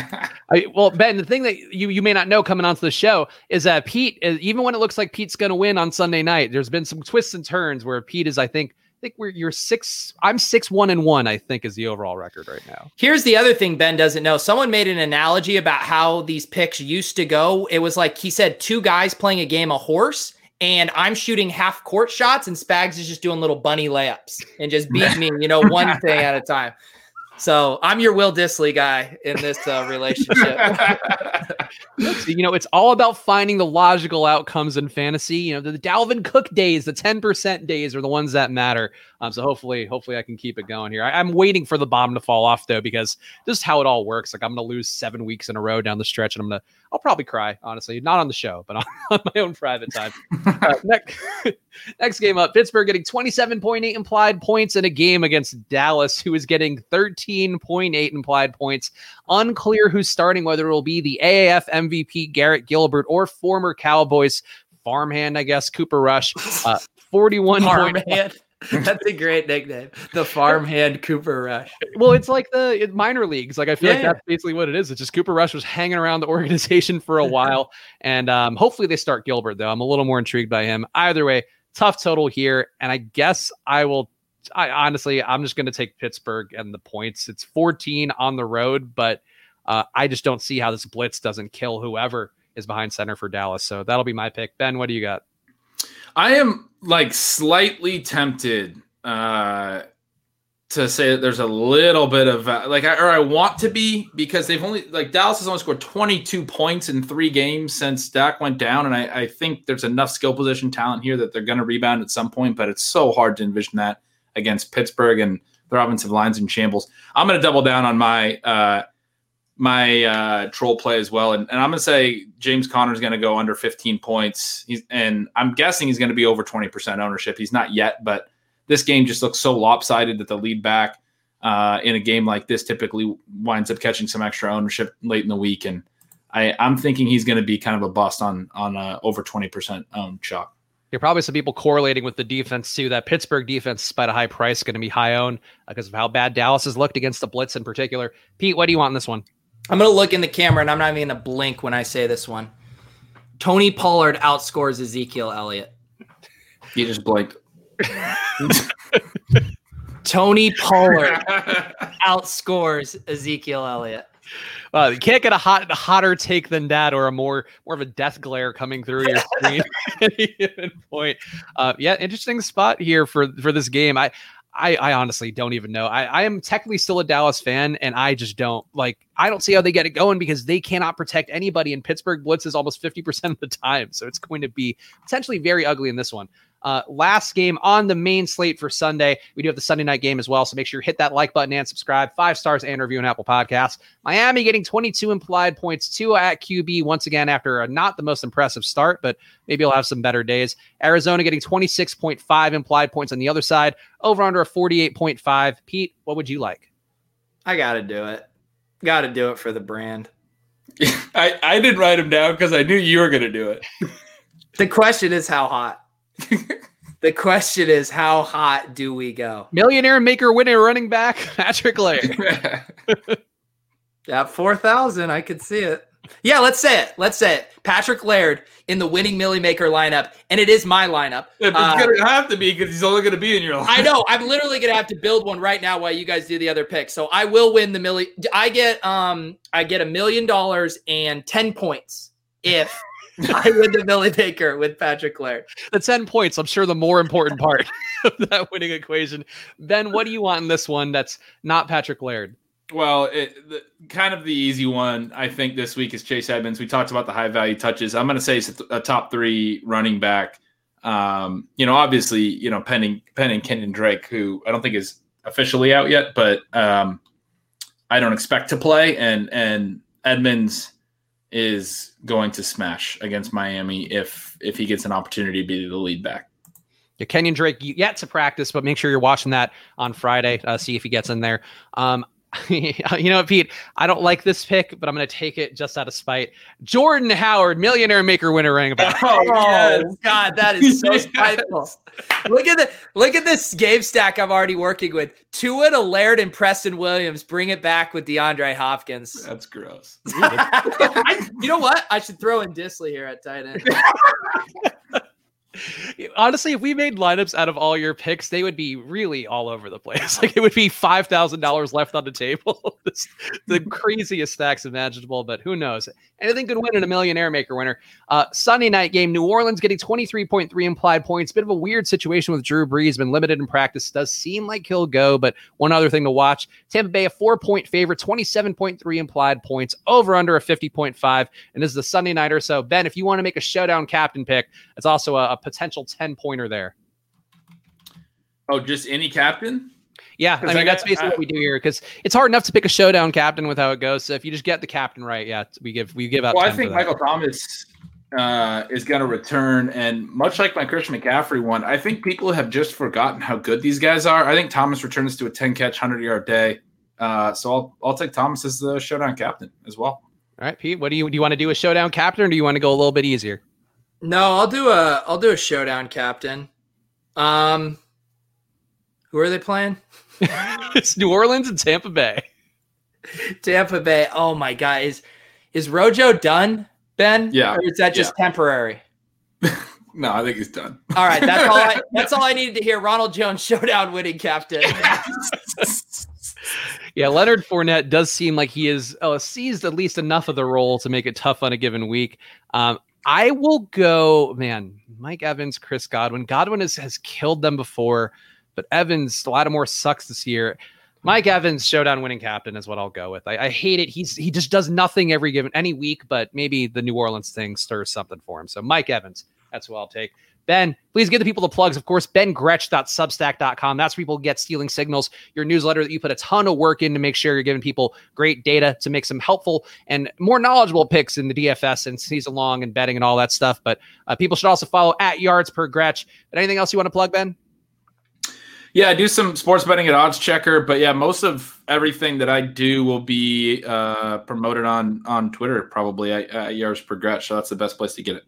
I, well, Ben, the thing that you you may not know coming onto the show is that Pete, even when it looks like Pete's going to win on Sunday night, there's been some twists and turns where Pete is, I think think we're you're six. I'm six one and one. I think is the overall record right now. Here's the other thing Ben doesn't know. Someone made an analogy about how these picks used to go. It was like he said two guys playing a game of horse, and I'm shooting half court shots, and Spags is just doing little bunny layups and just beat me, you know, one thing at a time. So I'm your Will Dissly guy in this uh, relationship. you know, it's all about finding the logical outcomes in fantasy. You know, the, the Dalvin Cook days, the 10% days are the ones that matter. Um, so hopefully, hopefully I can keep it going here. I, am waiting for the bottom to fall off though, because this is how it all works. Like I'm going to lose seven weeks in a row down the stretch, and I'm going to, I'll probably cry, honestly, not on the show, but on, on my own private time. uh, next, next game up, Pittsburgh getting 27.8 implied points in a game against Dallas, who is getting 13.8 implied points. Unclear who's starting, whether it will be the AAF MVP Garrett Gilbert or former Cowboys farmhand, I guess, Cooper Rush. Uh, 41 farmhand. That's a great nickname. The farmhand Cooper Rush. Well, it's like the minor leagues. Like I feel yeah, like that's basically what it is. It's just Cooper Rush was hanging around the organization for a while, and um, hopefully they start Gilbert though. I'm a little more intrigued by him. Either way, tough total here, and I guess I will. I honestly, I'm just going to take Pittsburgh and the points. It's 14 on the road, but uh, I just don't see how this blitz doesn't kill whoever is behind center for Dallas. So that'll be my pick. Ben, what do you got? I am like slightly tempted uh, to say that there's a little bit of uh, like, or I want to be because they've only like Dallas has only scored 22 points in three games since Dak went down, and I, I think there's enough skill position talent here that they're going to rebound at some point, but it's so hard to envision that against Pittsburgh and their offensive lines in shambles. I'm going to double down on my uh, my uh, troll play as well. And, and I'm going to say James Conner is going to go under 15 points. He's, and I'm guessing he's going to be over 20% ownership. He's not yet, but this game just looks so lopsided that the lead back uh, in a game like this typically winds up catching some extra ownership late in the week. And I, I'm thinking he's going to be kind of a bust on on uh, over 20% owned chalk. There are probably some people correlating with the defense too. That Pittsburgh defense, despite a high price, going to be high owned because of how bad Dallas has looked against the blitz in particular. Pete, what do you want in this one? I'm going to look in the camera and I'm not even going to blink when I say this one. Tony Pollard outscores Ezekiel Elliott. You just blinked. Tony Pollard outscores Ezekiel Elliott. You can't get a hot, hotter take than that, or a more, more of a death glare coming through your screen at any given point. Uh, yeah, interesting spot here for for this game. I, I, I honestly don't even know. I, I am technically still a Dallas fan, and I just don't like. I don't see how they get it going because they cannot protect anybody, and Pittsburgh blitzes almost fifty percent of the time. So it's going to be potentially very ugly in this one. Uh, last game on the main slate for Sunday. We do have the Sunday night game as well. So make sure you hit that like button and subscribe. Five stars and review on Apple Podcasts. Miami getting 22 implied points, two at QB once again after a not the most impressive start, but maybe he'll have some better days. Arizona getting 26.5 implied points on the other side, over under a 48.5. Pete, what would you like? I got to do it. Got to do it for the brand. I, I didn't write him down because I knew you were going to do it. the question is how hot the question is, how hot do we go? Millionaire maker winner running back Patrick Laird. At four thousand, I could see it. Yeah, let's say it. Let's say it. Patrick Laird in the winning Millie Maker lineup, and it is my lineup. It's Uh, gonna have to be because he's only gonna be in your line. I know. I'm literally gonna have to build one right now while you guys do the other picks. So I will win the milli. I get um I get a million dollars and ten points if I win the Millie Maker with Patrick Laird. The 10 points, I'm sure the more important part of that winning equation. Ben, what do you want in this one that's not Patrick Laird? Well, it, the, kind of the easy one, I think, this week is Chase Edmonds. We talked about the high value touches. I'm going to say it's a, a top three running back. Um, you know, obviously, you know, pending pending Kenyon Drake, who I don't think is officially out yet, but um, I don't expect to play. And and Edmonds is going to smash against Miami if if he gets an opportunity to be the lead back. Yeah, Kenyon Drake yet to practice, but make sure you're watching that on Friday. Uh, see if he gets in there. Um, you know what, Pete? I don't like this pick, but I'm going to take it just out of spite. Jordan Howard, millionaire maker winner running back. Oh, oh God, that is so Yes. spiteful. Look at the look at this game stack I'm already working with. Tua to Laird and Preston Williams. Bring it back with DeAndre Hopkins. That's gross. you know what? I should throw in Dissly here at tight end. Honestly, if we made lineups out of all your picks, they would be really all over the place. Like it would be five thousand dollars left on the table. This- the craziest stacks imaginable, but who knows? Anything could win in a millionaire maker winner. Uh, Sunday night game, New Orleans getting twenty three point three implied points. Bit of a weird situation with Drew Brees, been limited in practice. Does seem like he'll go, but one other thing to watch: Tampa Bay a four point favorite, twenty seven point three implied points, over under a fifty point five, and this is the Sunday nighter. So Ben, if you want to make a showdown captain pick, it's also a, a potential 10 pointer there. Oh, just any captain? Yeah, I mean, I that's basically I- what we do here because it's hard enough to pick a showdown captain with how it goes. So if you just get the captain right, yeah, we give we give out. Well, I think for that. Michael Thomas uh, is going to return, and much like my Christian McCaffrey one, I think people have just forgotten how good these guys are. I think Thomas returns to a ten catch, hundred yard day, uh, so I'll I'll take Thomas as the showdown captain as well. All right, Pete, what do you do? You want to do a showdown captain, or do you want to go a little bit easier? No, I'll do a I'll do a showdown captain. Um who are they playing? it's New Orleans and Tampa Bay. Tampa Bay. Oh my god. Is is Rojo done, Ben? Yeah. Or is that just temporary? No, I think he's done. All right, that's all I that's all I needed to hear. Ronald Jones showdown winning captain. Yeah, Leonard Fournette does seem like he is uh, seized at least enough of the role to make it tough on a given week. Um, I will go, man. Mike Evans, Chris Godwin. Godwin has, has killed them before, but Evans, Lattimore sucks this year. Mike Evans, showdown winning captain, is what I'll go with. I, I hate it. He's he just does nothing every given any week, but maybe the New Orleans thing stirs something for him. So Mike Evans, that's what I'll take. Ben, please give the people the plugs. Of course, bengretch.substack.com. That's where people get stealing signals, your newsletter that you put a ton of work in to make sure you're giving people great data to make some helpful and more knowledgeable picks in the DFS and season long and betting and all that stuff. But uh, people should also follow at yards per Gretch. But anything else you want to plug, Ben? Yeah, I do some sports betting at Odds Checker, but yeah, most of everything that I do will be uh, promoted on on Twitter, probably at, at Yards per Gretch. So that's the best place to get it.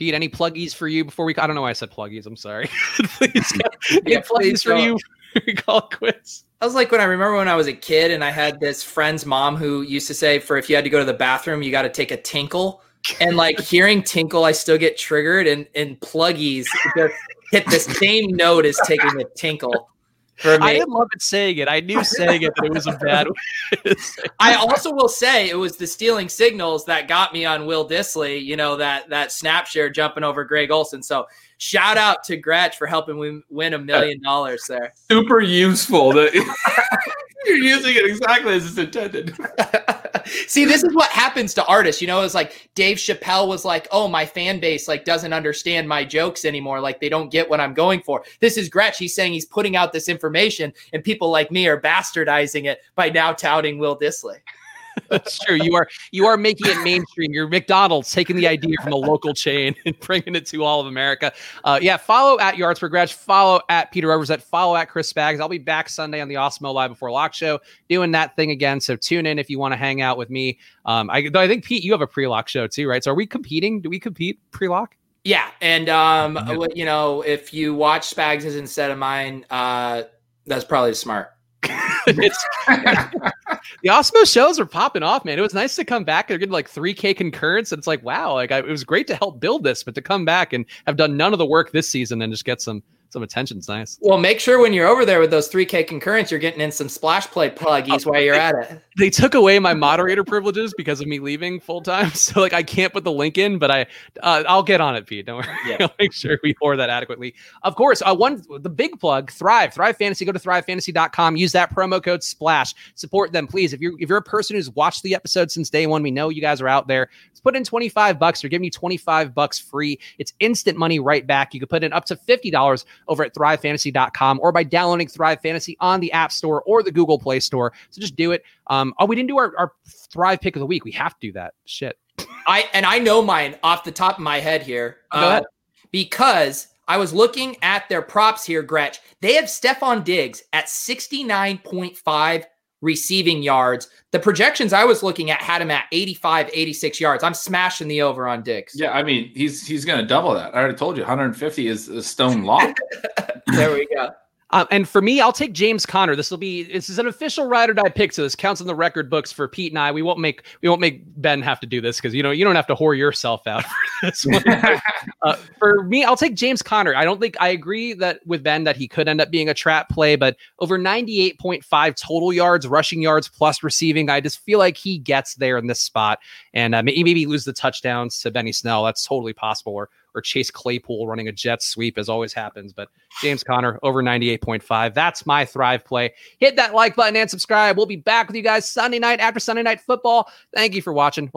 Pete, any pluggies for you before we? I don't know why I said pluggies. I'm sorry. please, any Yeah, please pluggies for you? we call it quits. I was like when I remember when I was a kid and I had this friend's mom who used to say for if you had to go to the bathroom, you got to take a tinkle. And like hearing tinkle, I still get triggered and and pluggies just hit the same note as taking a tinkle I me. didn't love it saying it. I knew saying it, but it was a bad way. to say it. I also will say it was the stealing signals that got me on Will Dissly, you know, that that snap share jumping over Greg Olsen. So shout out to Gretch for helping me win a million dollars there. Super useful. You're using it exactly as it's intended. See, this is what happens to artists. You know, it's like Dave Chappelle was like, "Oh, my fan base like doesn't understand my jokes anymore. Like they don't get what I'm going for." This is Gretch. He's saying he's putting out this information, and people like me are bastardizing it by now touting Will Dissly. That's true. You are you are making it mainstream. You're McDonald's taking the idea from a local chain and bringing it to all of America. Uh, yeah, follow at Yards for Gretch, follow at Peter Overzet, follow at Chris Spags. I'll be back Sunday on the Awesemo Live Before Lock show doing that thing again. So tune in if you want to hang out with me. Um, I, though I think Pete, you have a pre-lock show too, right? So are we competing? Do we compete pre-lock? Yeah, and um, Yeah. you know, if you watch Spags' instead of mine, uh, that's probably smart. it's the Awesemo shows are popping off, man. It was nice to come back. They're getting like 3K concurrence. And it's like, wow, like I, it was great to help build this, but to come back and have done none of the work this season and just get some some attention's nice. Well, make sure when you're over there with those 3K concurrents, you're getting in some splash play pluggies oh, while you're at it. They took away my moderator privileges because of me leaving full time, so like I can't put the link in, but I uh, I'll get on it, Pete. Don't worry. Yeah. I'll make sure we pour that adequately. Of course, uh, one the big plug, Thrive, Thrive Fantasy. Go to thrivefantasy.com. Use that promo code Splash. Support them, please. If you're if you're a person who's watched the episode since day one, we know you guys are out there. Let's put in 25 bucks. They're giving you 25 bucks free. It's instant money right back. You can put in up to $50 over at Thrive Fantasy thrivefantasy.com or by downloading Thrive Fantasy on the App Store or the Google Play Store. So just do it. Um, oh, we didn't do our, our Thrive pick of the week. We have to do that. Shit. I and I know mine off the top of my head here. Go uh, ahead. Because I was looking at their props here, Gretch. They have Stefon Diggs at 69.5 receiving yards. The projections I was looking at had him at 85, 86 yards. I'm smashing the over on Diggs. Yeah, I mean, he's he's going to double that. I already told you 150 is a stone lock. there we go. Um, and for me, I'll take James Conner. This will be this is an official ride or die pick, so this counts in the record books for Pete and I. We won't make we won't make Ben have to do this because you know you don't have to whore yourself out for this one. uh, for me, I'll take James Conner. I don't think I agree that with Ben that he could end up being a trap play, but over ninety eight point five total yards, rushing yards plus receiving, I just feel like he gets there in this spot, and uh, maybe lose the touchdowns to Benny Snell. That's totally possible. Or or Chase Claypool running a jet sweep as always happens. But James Conner over 98.5. That's my Thrive play. Hit that like button and subscribe. We'll be back with you guys Sunday night after Sunday night football. Thank you for watching.